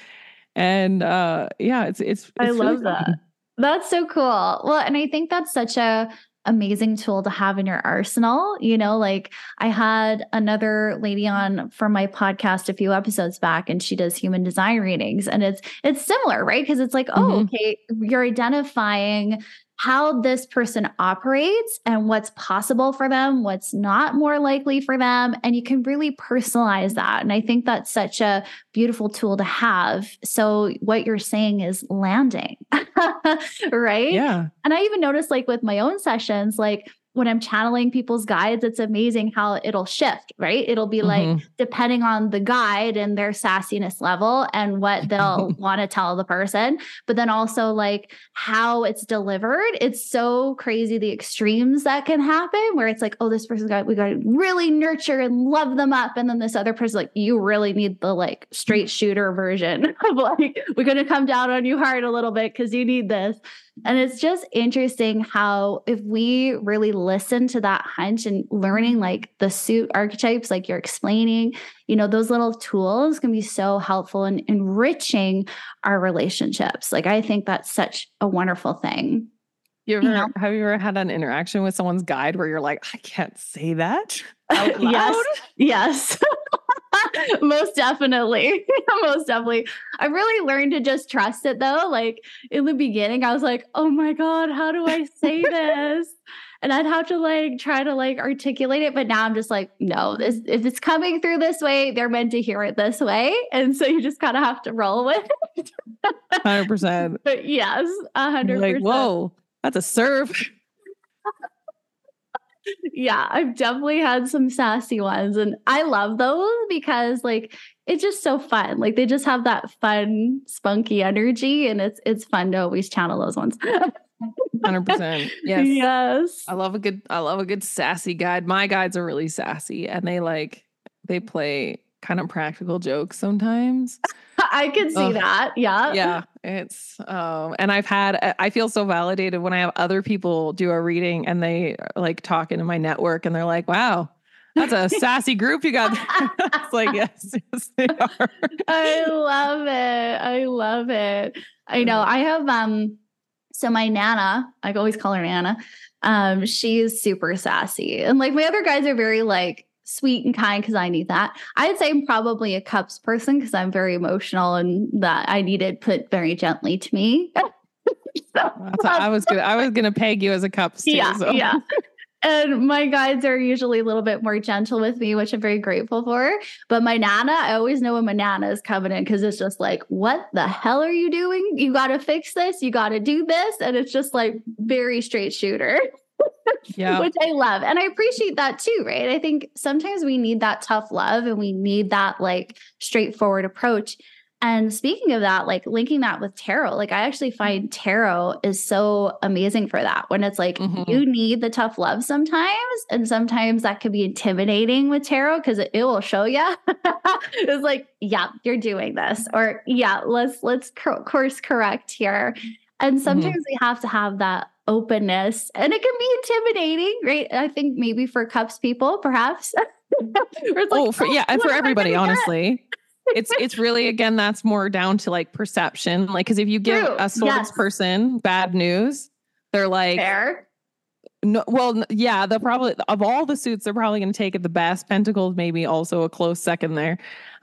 and uh, yeah, it's it's. it's I love that. That's so cool. Well, and I think that's such a amazing tool to have in your arsenal. You know, like I had another lady on from my podcast a few episodes back and she does human design readings and it's it's similar, right? Because it's like, oh, mm-hmm. oh, okay, you're identifying how this person operates and what's possible for them, what's not more likely for them. And you can really personalize that. And I think that's such a beautiful tool to have. So, what you're saying is landing, <laughs> right? Yeah. And I even noticed, like, with my own sessions, like, when I'm channeling people's guides, it's amazing how it'll shift, right? It'll be mm-hmm. like depending on the guide and their sassiness level and what they'll <laughs> want to tell the person, but then also like how it's delivered. It's so crazy the extremes that can happen where it's like, oh, this person's got, we got to really nurture and love them up. And then this other person, like, you really need the like straight shooter version <laughs> of like, we're going to come down on you hard a little bit because you need this And it's just interesting how, if we really listen to that hunch and learning like the suit archetypes, like you're explaining, you know, those little tools can be so helpful in enriching our relationships. Like, I think that's such a wonderful thing. You ever, have you ever had an interaction with someone's guide where you're like, I can't say that? <laughs> yes. Yes. <laughs> Most definitely. <laughs> Most definitely. I really learned to just trust it though. Like in the beginning, I was like, oh my God, how do I say this? and I'd have to like try to like articulate it. But now I'm just like, no, this if it's coming through this way, they're meant to hear it this way. And so you just kind of have to roll with it. 100%. But yes, 100%. Like, whoa, that's a serve. Yeah, I've definitely had some sassy ones and I love those because like it's just so fun. Like they just have that fun, spunky energy and it's it's fun to always channel those ones. Hundred percent. <laughs> Yes. Yes. I love a good I love a good sassy guide. My guides are really sassy and they like they play kind of practical jokes sometimes. <laughs> I can see that. Yeah. Yeah. It's um and I've had I feel so validated when I have other people do a reading and they like talk into my network and they're like, wow, that's a <laughs> sassy group you got. <laughs> it's like, yes, yes, they are. I love it. I love it. I know. I have um so my nana, I always call her Nana. Um, she's super sassy. And like my other guys are very like sweet and kind because I need that. I'd say I'm probably a cups person because I'm very emotional and that I need it put very gently to me. <laughs> so, I was gonna I was gonna peg you as a cups too. Yeah, so. yeah. And my guides are usually a little bit more gentle with me, which I'm very grateful for. But my Nana, I always know when my Nana is coming in because it's just like, what the hell are you doing? You got to fix this. You got to do this. And it's just like very straight shooter yeah. which I love. And I appreciate that too, right? I think sometimes we need that tough love and we need that like straightforward approach. And speaking of that, like linking that with tarot, like I actually find tarot is so amazing for that when it's like mm-hmm. you need the tough love sometimes. And sometimes that can be intimidating with tarot because it, it, will show you. <laughs> it's like, yeah, you're doing this. Or yeah, let's let's course correct here. And mm-hmm. sometimes mm-hmm. we have to have that openness and it can be intimidating, right? I think maybe for cups people, perhaps. <laughs> like, oh, for, yeah, and for everybody, honestly. it's it's really again that's more down to like perception. Like because if you give True. a swords yes. person bad news, they're like Fair. No, well, yeah, they'll probably of all the suits, they're probably going to take it the best. Pentacles maybe also a close second there,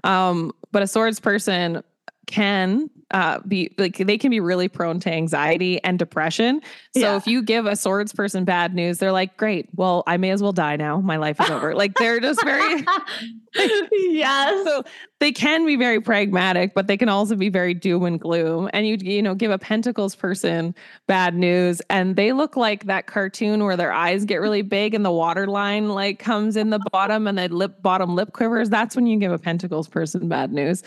um, but a swords person can uh, be like they can be really prone to anxiety and depression. So yeah. if you give a swords person bad news, they're like, "Great, well, I may as well die now. My life is over." like they're just very <laughs> yes. So they can be very pragmatic, but they can also be very doom and gloom. And you you know give a pentacles person bad news, and they look like that cartoon where their eyes get really big and the water line like comes in the bottom and the lip bottom lip quivers. That's when you give a pentacles person bad news.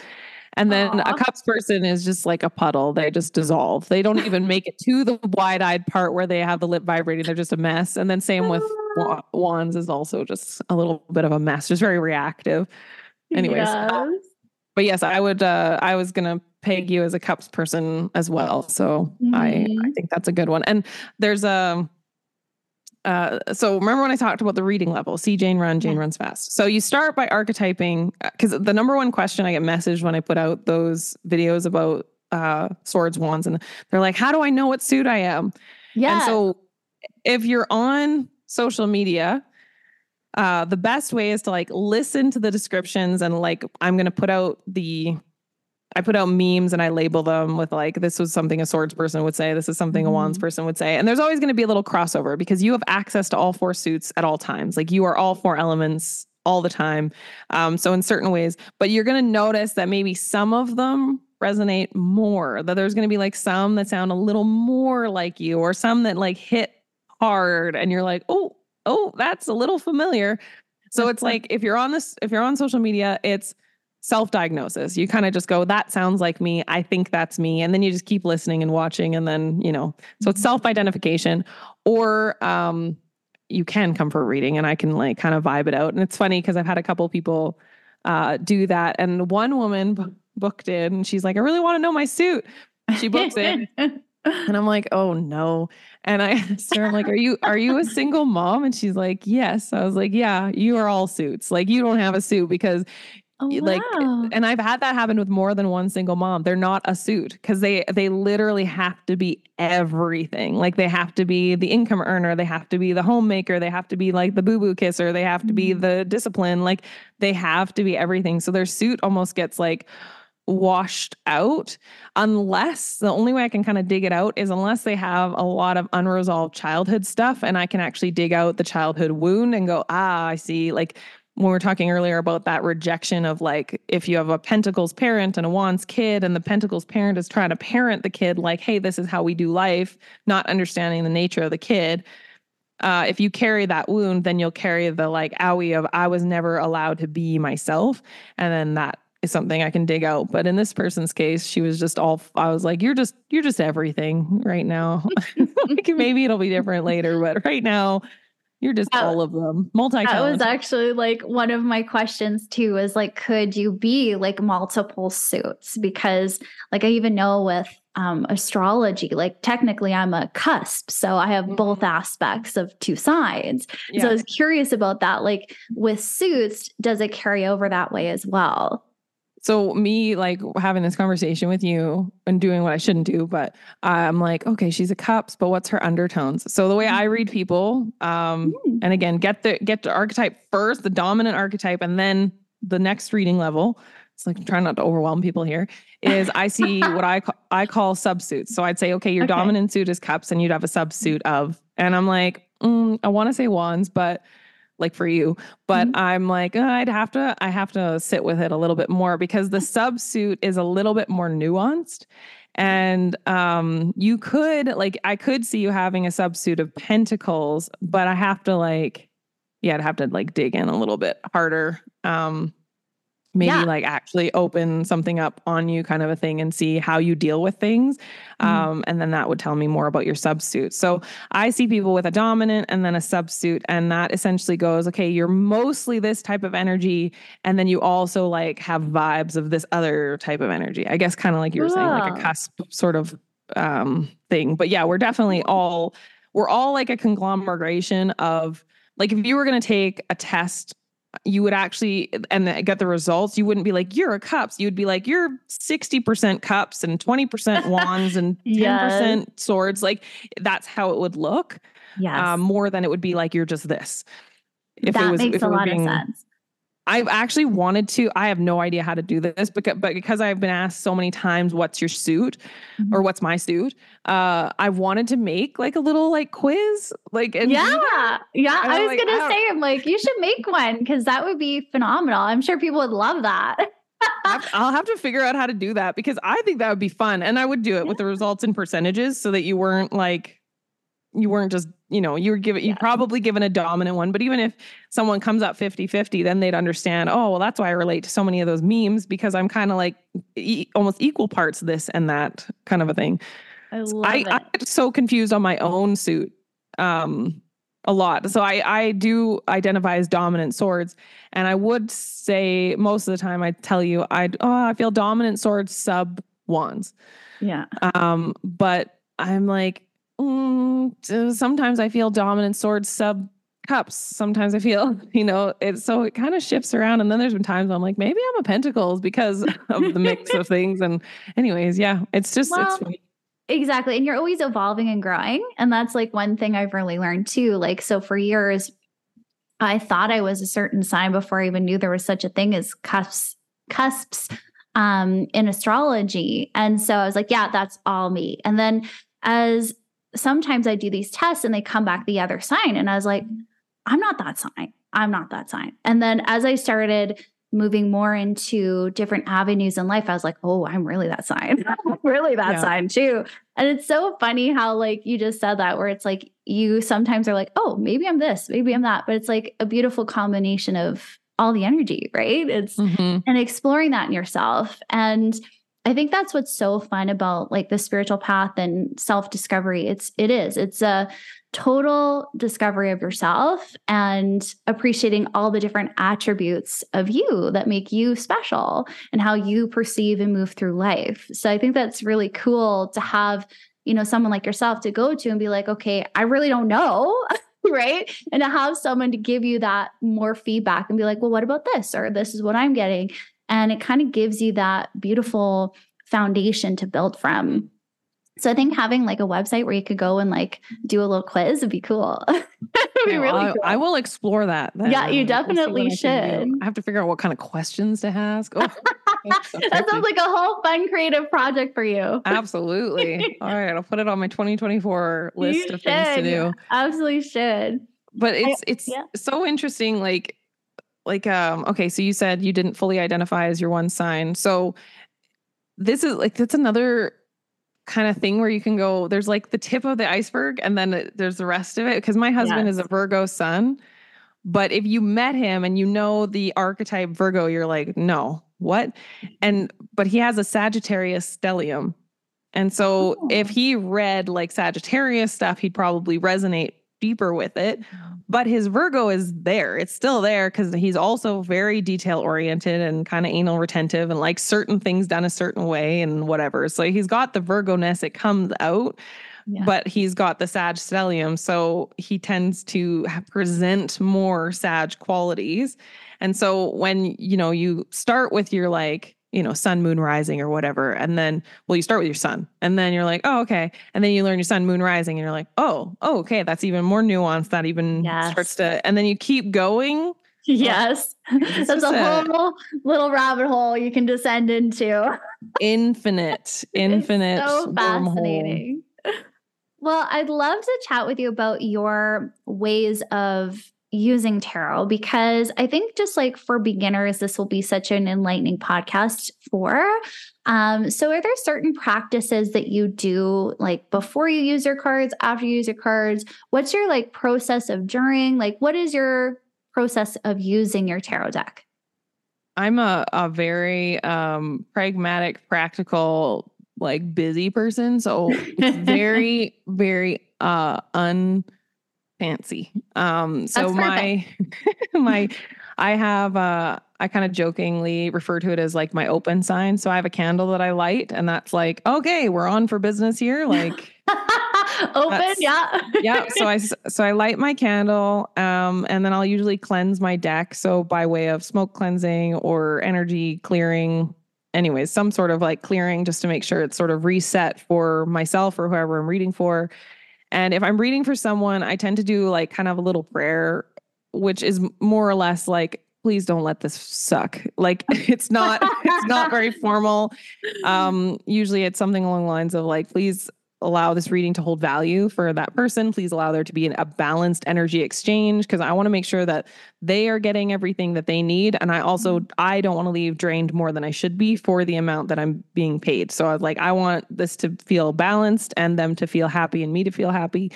And then Aww. a cups person is just like a puddle. They just dissolve. They don't even make it to the wide eyed part where they have the lip vibrating. They're just a mess. And then same with wands is also just a little bit of a mess, just very reactive. Anyways. Yes. But yes, I would uh I was gonna peg you as a cups person as well. So mm-hmm. I I mm-hmm. think that's a good one. And there's a um, uh, so remember when I talked about the reading level, see Jane run, Jane yeah. runs fast. So you start by archetyping because uh, the number one question I get messaged when I put out those videos about uh, swords, wands, and they're like, how do I know what suit I am? Yeah. And so if you're on social media, uh, the best way is to like listen to the descriptions and like I'm going to put out the I put out memes and I label them with like this was something a swords person would say, this is something mm-hmm. a wands mm-hmm. person would say. And there's always going to be a little crossover because you have access to all four suits at all times. Like you are all four elements all the time. Um, so in certain ways, but you're going to notice that maybe some of them resonate more. That there's going to be like some that sound a little more like you, or some that like hit hard, and you're like, oh, oh, that's a little familiar. So it's <laughs> like if you're on this, if you're on social media, it's self diagnosis. You kind of just go, that sounds like me. I think that's me. And then you just keep listening and watching. And then, you know, so it's mm-hmm. self identification. Or um, you can come for a reading and I can like kind of vibe it out. And it's funny because I've had a couple people uh, do that. And one woman b- booked in and she's like, I really want to know my suit. She <laughs> books it. And I'm like, oh no. And I <laughs> asked her, I'm like, are you are you a single mom? And she's like, yes. I was like, yeah, you are all suits. Like you don't have a suit because Oh, like wow. and I've had that happen with more than one single mom. They're not a suit because they they literally have to be everything. Like they have to be the income earner, they have to be the homemaker, they have to be like the boo-boo kisser, they have to be Mhm. the discipline. Like they have to be everything. So their suit almost gets like washed out unless the only way I can kind of dig it out is unless they have a lot of unresolved childhood stuff and I can actually dig out the childhood wound and go, ah, I see. Like when we were talking earlier about that rejection of like if you have a pentacles parent and a wands kid and the pentacles parent is trying to parent the kid like hey this is how we do life not understanding the nature of the kid uh, if you carry that wound then you'll carry the like owie of i was never allowed to be myself. And then that is something i can dig out. But in this person's case she was just all i was like you're just you're just everything right now. <laughs> Like maybe it'll be different later but right now you're just That- all of them multi That was actually like one of my questions too is like, could you be like multiple suits? Because like I even know with um, astrology, like technically I'm a cusp. So I have Mhm. both aspects of two sides. yeah. So I was curious about that. Like with suits, does it carry over that way as well? So me like having this conversation with you and doing what I shouldn't do, but I'm like, okay, she's a cups, but what's her undertones? So the way I read people, um, Mm. and again, get the get the archetype first, the dominant archetype, and then the next reading level. It's like I'm trying not to overwhelm people here. Is I see <laughs> what I call I call subsuits. So I'd say, okay, your Okay. dominant suit is cups, and you'd have a subsuit of, and I'm like, mm, I want to say wands, but like for you, but Mhm. I'm like, uh, I'd have to, I have to sit with it a little bit more because the subsuit is a little bit more nuanced. And um, you could like, I could see you having a subsuit of pentacles, but I have to like, yeah, I'd have to like dig in a little bit harder. Um, maybe Yeah. like actually open something up on you kind of a thing and see how you deal with things Mhm. um, and then that would tell me more about your subsuit. So i see people with a dominant and then a subsuit and that essentially goes okay you're mostly this type of energy and then you also like have vibes of this other type of energy. I guess kind of like you were saying like a cusp sort of um, thing. But yeah we're definitely all we're all like a conglomeration of like if you were going to take a test you would actually and get the results you wouldn't be like you're a cups you'd be like you're 60% cups and 20% <laughs> wands and 10% Yes. swords like that's how it would look Yeah. um, more than it would be like you're just this if that it was makes if a it lot being, of sense. I've actually wanted to. I have no idea how to do this, because but because I've been asked so many times, "What's your suit?" Mm-hmm. or "What's my suit?" Uh, I wanted to make like a little like quiz, like that. Yeah. Yeah. I I'm was like, gonna don't- say, I'm like, you should make one because that would be phenomenal. I'm sure people would love that. I <laughs> I'll have to figure out how to do that because I think that would be fun, and I would do it with the results and percentages, so that you weren't like you weren't just you know you were given you probably given a dominant one but even if someone comes up 50 50 then they'd understand oh well that's why i relate to so many of those memes because i'm kind of like e- almost equal parts this and that kind of a thing I love I, it. I get so confused on my own suit um a lot so i i do identify as dominant swords and i would say most of the time i tell you i oh i feel dominant swords sub wands yeah. um but i'm like mm, sometimes i feel dominant swords sub cups sometimes i feel <laughs> you know it's so it kind of shifts around and then there's been times i'm like maybe i'm a pentacles because <laughs> of the mix of things and anyways yeah it's just Well, it's funny. Exactly. And you're always evolving and growing. And that's like one thing I've really learned too. Like, so for years, I thought I was a certain sign before I even knew there was such a thing as cusps, cusps um, in astrology. And so I was like, yeah, that's all me. And then as sometimes I do these tests and they come back the other sign, and I was like, I'm not that sign. I'm not that sign. And then as I started moving more into different avenues in life, I was like, oh, I'm really that sign. I'm <laughs> really that Yeah. sign too. And it's so funny how, like, you just said that, where it's like you sometimes are like, oh, maybe I'm this, maybe I'm that. But it's like a beautiful combination of all the energy, right? It's Mhm. and exploring that in yourself. And I think that's what's so fun about like the spiritual path and self discovery. It's, it is, it's a total discovery of yourself and appreciating all the different attributes of you that make you special and how you perceive and move through life. So I think that's really cool to have you know, someone like yourself to go to and be like, okay, I really don't know. <laughs> right. And to have someone to give you that more feedback and be like, well, what about this? Or this is what I'm getting. And it kind of gives you that beautiful foundation to build from. So I think having like a website where you could go and like do a little quiz would be cool. <laughs> be oh, really I, cool. I will explore that. Then. Yeah, you definitely we'll should. I, I, have to figure out what kind of questions to ask. Oh, <laughs> that sounds like a whole fun creative project for you. Absolutely. <laughs> All right, I'll put it on my 2024 list you of should. things to do. Absolutely should. But it's it's yeah. so interesting like like um okay, so you said you didn't fully identify as your one sign. So this is like that's another kind of thing where you can go there's like the tip of the iceberg and then there's the rest of it because my husband yes. is a virgo sun but if you met him and you know the archetype virgo you're like no what and but he has a sagittarius stellium and so oh. if he read like sagittarius stuff he'd probably resonate deeper with it. But his Virgo is there. It's still there because he's also very detail oriented and kind of anal retentive and like certain things done a certain way and whatever. So he's got the Virgo ness, it comes out. Yeah. But he's got the Sag stellium, so he tends to present more Sag qualities. And so when you know you start with your like you know, sun, moon, rising, or whatever. And then, well, you start with your sun, and then you're like, oh, okay. And then you learn your sun, moon, rising, and you're like, oh, oh, okay, that's even more nuanced. That even yes. starts to, and then you keep going. <laughs> Yes, that's a whole little rabbit hole you can descend into. Infinite, <laughs> infinite. so fascinating. Well, I'd love to chat with you about your ways of using tarot because I think just like for beginners, this will be such an enlightening podcast for. Um, so, are there certain practices that you do like before you use your cards, after you use your cards? What's your like process of during? Like, what is your process of using your tarot deck? I'm a, a very um, pragmatic, practical, like busy person. So, it's <laughs> very, very uh, un fancy. Um, so my <laughs> my I have uh I kind of jokingly refer to it as like my open sign. So I have a candle that I light, and that's like, okay, we're on for business here. Like <laughs> open, yeah, yeah. So I <laughs> so I light my candle, um, and then I'll usually cleanse my deck. So by way of smoke cleansing or energy clearing. Anyways, some sort of like clearing just to make sure it's sort of reset for myself or whoever I'm reading for. And if I'm reading for someone, I tend to do like kind of a little prayer, which is more or less like, please don't let this suck. Like <laughs> it's not, it's not very formal. <laughs> Um, usually it's something along the lines of like, please allow this reading to hold value for that person. Please allow there to be an, a balanced energy exchange because I want to make sure that they are getting everything that they need. And I also mm-hmm. I don't want to leave drained more than I should be for the amount that I'm being paid. So I was like, I want this to feel balanced and them to feel happy and me to feel happy.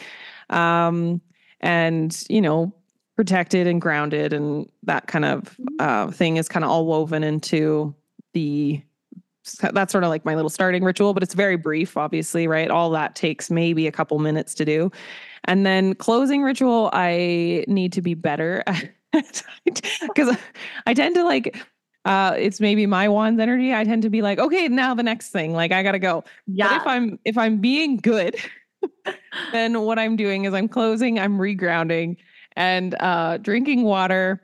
Um, and you know, protected and grounded and that kind of mm-hmm. uh, thing is kind of all woven into the that's sort of like my little starting ritual, but it's very brief, obviously, right? All that takes maybe a couple minutes to do. And then closing ritual, I need to be better <laughs> because I tend to like, uh, it's maybe my wands energy. I tend to be like, okay, now the next thing, like I gotta go. Yeah. But if I'm if I'm being good, <laughs> then what I'm doing is I'm closing, I'm regrounding, and uh, drinking water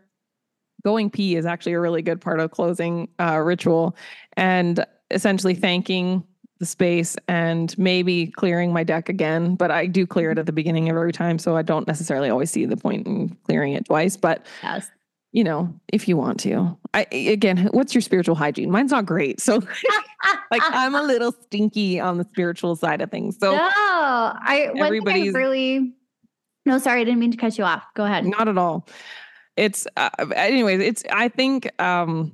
going pee is actually a really good part of closing uh, ritual and essentially thanking the space and maybe clearing my deck again but i do clear it at the beginning of every time so i don't necessarily always see the point in clearing it twice but yes. you know if you want to. I again what's your spiritual hygiene? Mine's not great so <laughs> like i'm a little stinky on the spiritual side of things so no i everybody's really no sorry i didn't mean to cut you off. Go ahead. Not at all it's uh, anyways it's i think um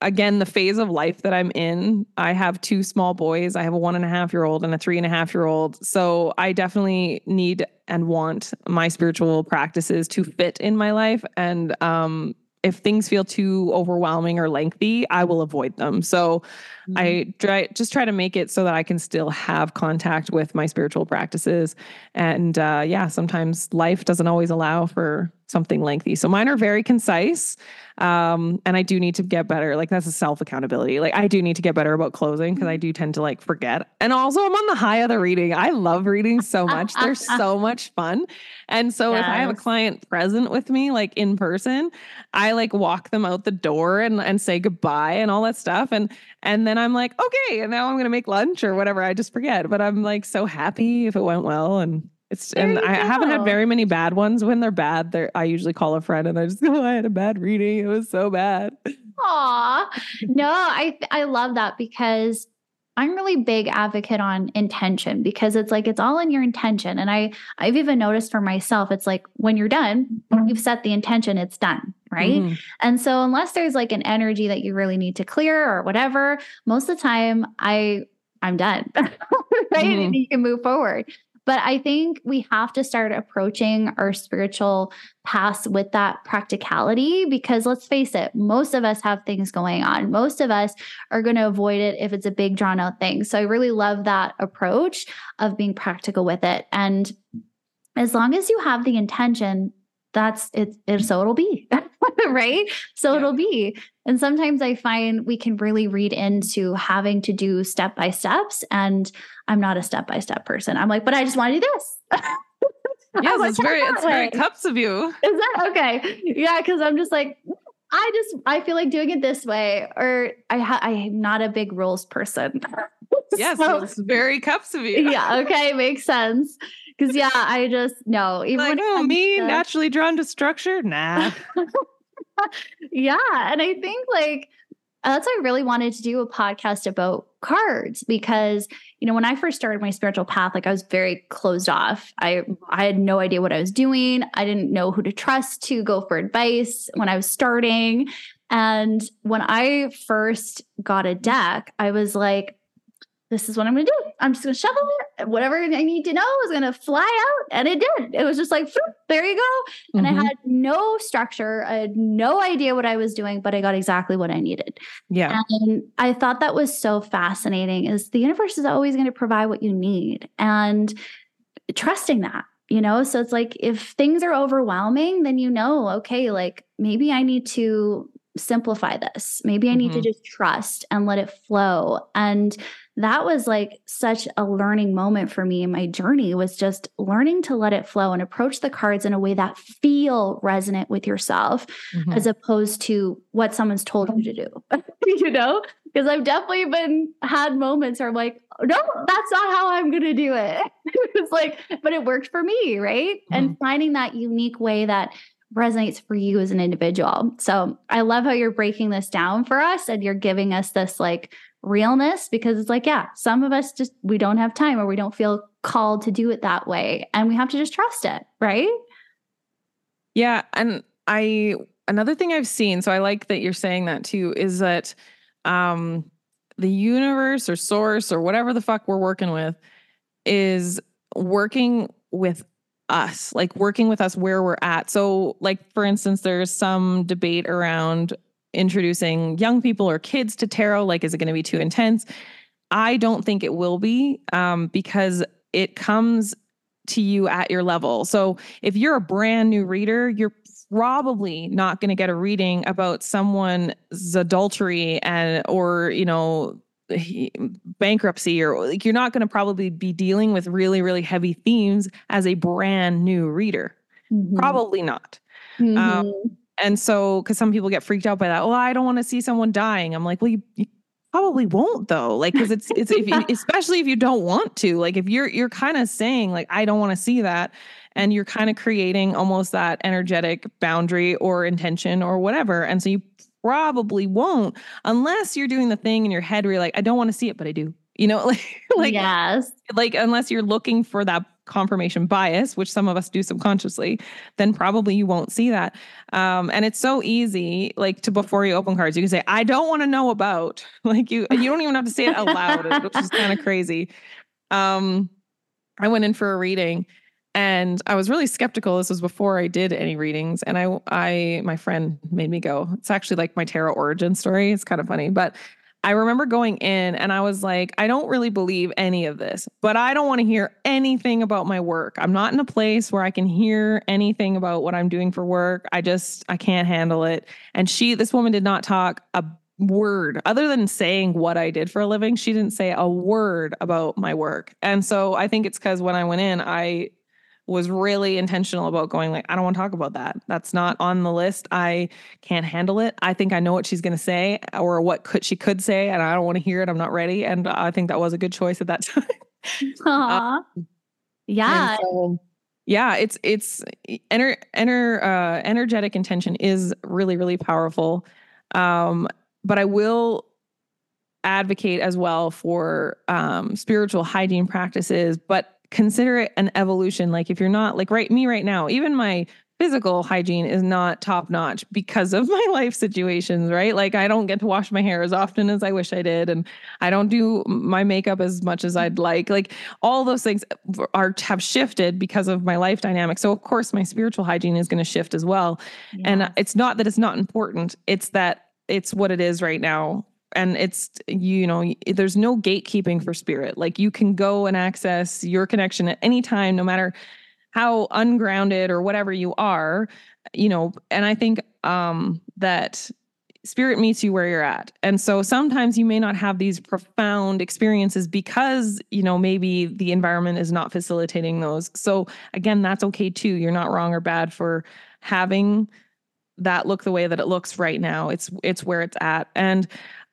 again the phase of life that i'm in i have two small boys i have a one and a half year old and a three and a half year old so i definitely need and want my spiritual practices to fit in my life. And um if things feel too overwhelming or lengthy i will avoid them. So mm-hmm. i try just try to make it so that i can still have contact with my spiritual practices and uh yeah sometimes life doesn't always allow for something lengthy. So mine are very concise. Um, and I do need to get better. Like that's a self accountability. Like I do need to get better about closing because I do tend to like forget. And also I'm on the high of the reading. I love reading so much. They're <laughs> so much fun. And so yes. if I have a client present with me, like in person, I like walk them out the door and, and say goodbye and all that stuff. And and then I'm like, okay, and now I'm gonna make lunch or whatever. I just forget. But I'm like so happy if it went well and it's there and I go. haven't had very many bad ones. When they're bad, they're I usually call a friend and I just go, <laughs> oh, I had a bad reading. It was so bad. Aw. No, I I love that because I'm really big advocate on intention because it's like it's all in your intention. And I I've even noticed for myself, it's like when you're done, you've set the intention, it's done. Right. Mm-hmm. And so unless there's like an energy that you really need to clear or whatever, most of the time I I'm done. <laughs> right. Mm-hmm. And you can move forward. But I think we have to start approaching our spiritual paths with that practicality because let's face it, most of us have things going on. Most of us are going to avoid it if it's a big drawn out thing. So I really love that approach of being practical with it. And as long as you have the intention, that's it, so it'll be. <laughs> <laughs> right? So yeah. it'll be. And sometimes I find we can really read into having to do step by steps. And I'm not a step by step person. I'm like, but I just want to do this. <laughs> yes, it's very, it's way. very cups of you. Is that okay? Yeah, because I'm just like, I just I feel like doing it this way, or I ha- I'm not a big rules person. <laughs> yes, so, it's very cups of you. yeah, okay, makes sense. Because yeah, I just no. Even like, oh, me to, naturally drawn to structure, nah. <laughs> yeah. And I think like that's why I really wanted to do a podcast about cards because you know when I first started my spiritual path like I was very closed off. I I had no idea what I was doing. I didn't know who to trust to go for advice when I was starting. And when I first got a deck, I was like this is what I'm going to do. I'm just going to shovel it. Whatever I need to know is going to fly out. And it did. It was just like, there you go. And mm-hmm. I had no structure. I had no idea what I was doing, but I got exactly what I needed. Yeah. And I thought that was so fascinating is the universe is always going to provide what you need and trusting that, you know? So it's like, if things are overwhelming, then you know, okay, like maybe I need to simplify this. Maybe I need mm-hmm. to just trust and let it flow. And that was like such a learning moment for me in my journey was just learning to let it flow and approach the cards in a way that feel resonant with yourself mm-hmm. as opposed to what someone's told you to do <laughs> you know because i've definitely been had moments where i'm like no that's not how i'm gonna do it <laughs> it's like but it worked for me right mm-hmm. and finding that unique way that resonates for you as an individual so i love how you're breaking this down for us and you're giving us this like realness because it's like, yeah, some of us just, we don't have time or we don't feel called to do it that way. And we have to just trust it, right? Yeah. And I, another thing I've seen, so I like that you're saying that too, is that um, the universe or source or whatever the fuck we're working with is working with us, like working with us where we're at. So, like, for instance, there's some debate around introducing young people or kids to tarot. Like is it going to be too intense? I don't think it will be um, because it comes to you at your level. So if you're a brand new reader you're probably not going to get a reading about someone's adultery and or you know bankruptcy or like you're not going to probably be dealing with really really heavy themes as a brand new reader mm-hmm. probably not um, mm-hmm. um, and so, because some people get freaked out by that. Well, I don't want to see someone dying. I'm like, well, you, you probably won't though. Like, because it's it's if you, <laughs> especially if you don't want to. Like, if you're you're kind of saying like, I don't want to see that, and you're kind of creating almost that energetic boundary or intention or whatever. And so you probably won't unless you're doing the thing in your head where you're like, I don't want to see it, but I do. You know, <laughs> like like yes, like unless you're looking for that confirmation bias, which some of us do subconsciously, then probably you won't see that. Um, and it's so easy, like to before you open cards, you can say, "I don't want to know about." <laughs> Like you, you don't even have to say it out loud, which is kind of <laughs> crazy. Um, I went in for a reading, and I was really skeptical. This was before I did any readings, and I, I, my friend made me go. It's actually like my tarot origin story. It's kind of funny, but I remember going in and I was like, I don't really believe any of this, but I don't want to hear anything about my work. I'm not in a place where I can hear anything about what I'm doing for work. I just, I can't handle it. And she, this woman did not talk a word other than saying what I did for a living. She didn't say a word about my work. And so I think it's because when I went in, I was really intentional about going like i don't want to talk about that. That's not on the list. I can't handle it. I think i know what she's going to say or what could she could say and i don't want to hear it. I'm not ready. And i think that was a good choice at that <laughs> time. Uh, yeah. so, yeah it's it's ener, ener, uh, energetic intention is really really powerful. Um but i will advocate as well for um, spiritual hygiene practices but consider it an evolution. Like if you're not like right me right now, even my physical hygiene is not top notch because of <laughs> my life situations, right? Like I don't get to wash my hair as often as I wish I did and I don't do my makeup as much as I'd like. Like all those things uh, are have shifted because of my life dynamic. So of course my spiritual hygiene is going to shift as well. Uh, yes. And it's not that it's not important, it's that it's what it is right now and it's you know there's no gatekeeping for spirit. Like you can go and access your connection at any time no matter how ungrounded or whatever you are you know and i think um that spirit meets you where you're at. And so sometimes you may not have these profound experiences because you know maybe the environment is not facilitating those. So again that's okay too. You're not wrong or bad for having that look the way that it looks right now. It's it's where it's at. And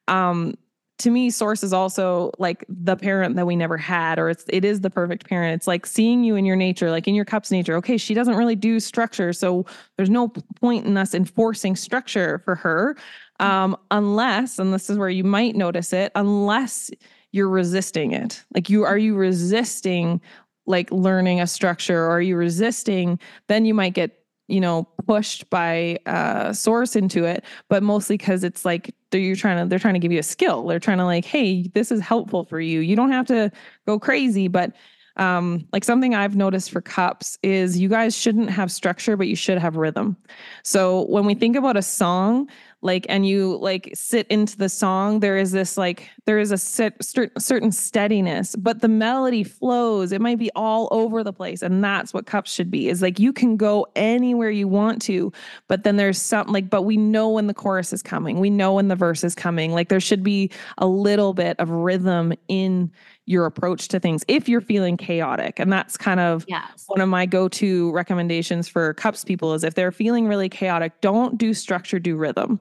um to me source is also like the parent that we never had or it's it is the perfect parent. It's like seeing you in your nature like in your cup's nature. Okay she doesn't really do structure so there's no point in us enforcing structure for her um unless and this is where you might notice it unless you're resisting it. Like you are you resisting like learning a structure? Or are you resisting then you might get you know pushed by uh source into it but mostly because it's like they're you're trying to they're trying to give you a skill. They're trying to like hey this is helpful for you. You don't have to go crazy but um like something i've noticed for cups is you guys shouldn't have structure but you should have rhythm. So when we think about a song like and you like sit into the song there is this like there is a set, certain steadiness but the melody flows it might be all over the place and that's what cups should be is like you can go anywhere you want to but then there's something like but we know when the chorus is coming we know when the verse is coming like there should be a little bit of rhythm in your approach to things if you're feeling chaotic. And that's kind of yes. one of my go-to recommendations for cups people is if they're feeling really chaotic, don't do structure, do rhythm.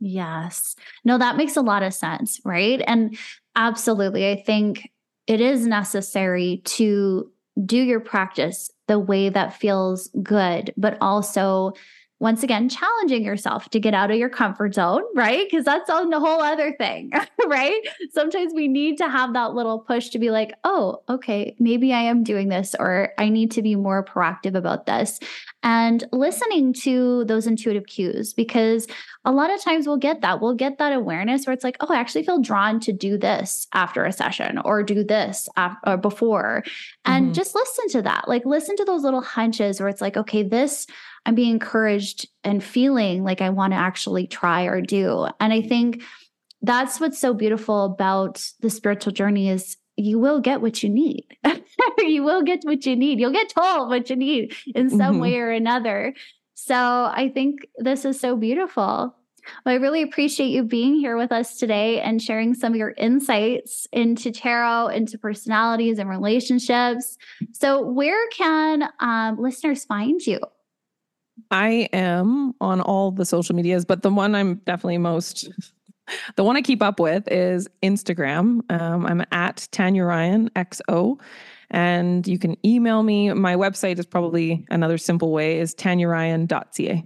Yes. No, that makes a lot of sense, right? And absolutely, I think it is necessary to do your practice the way that feels good, but also once again challenging yourself to get out of your comfort zone right because that's on the whole other thing <laughs> right sometimes we need to have that little push to be like oh okay maybe i am doing this or i need to be more proactive about this and listening to those intuitive cues because a lot of times we'll get that we'll get that awareness where it's like oh i actually feel drawn to do this after a session or do this after, or before and mm-hmm. just listen to that like listen to those little hunches where it's like okay this I'm being encouraged and feeling like I want to actually try or do. And I think that's what's so beautiful about the spiritual journey is you will get what you need. <laughs> you will get what you need. You'll get told what you need in some mm-hmm. way or another. So I think this is so beautiful. Well, I really appreciate you being here with us today and sharing some of your insights into tarot, into personalities and relationships. So, where can um, listeners find you? I am on all the social medias, but the one I'm definitely most, <laughs> the one I keep up with is Instagram. Um, I'm at Tanya Ryan XO. And you can email me. My website is probably another simple way is tanyaryan.ca.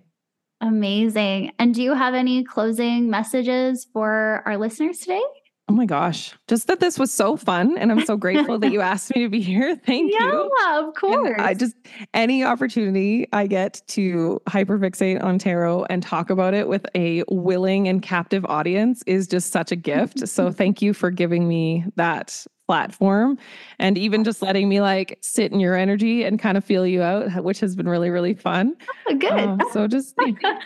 Amazing. And do you have any closing messages for our listeners today? Oh my gosh. Just that this was so fun. And I'm so grateful that you <laughs> asked me to be here. Thank yeah, you. Yeah, of course. And I just, any opportunity I get to hyperfixate on tarot and talk about it with a willing and captive audience is just such a gift. so <laughs> thank you for giving me that platform and even just letting me like sit in your energy and kind of feel you out, which has been really, really fun. Oh, good. Um, so just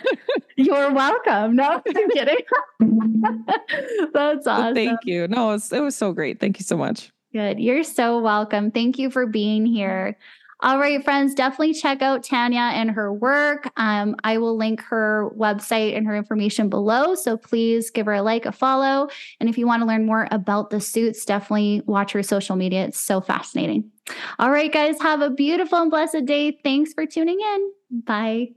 <laughs> you're welcome. No, I'm kidding. <laughs> That's awesome. thank you. No, it was, it was so great. Thank you so much. Good. You're so welcome. Thank you for being here. All right, friends, definitely check out Tanya and her work. Um, I will link her website and her information below. So please give her a like, a follow. And if you want to learn more about the suits, definitely watch her social media. It's so fascinating. All right, guys, have a beautiful and blessed day. Thanks for tuning in. Bye.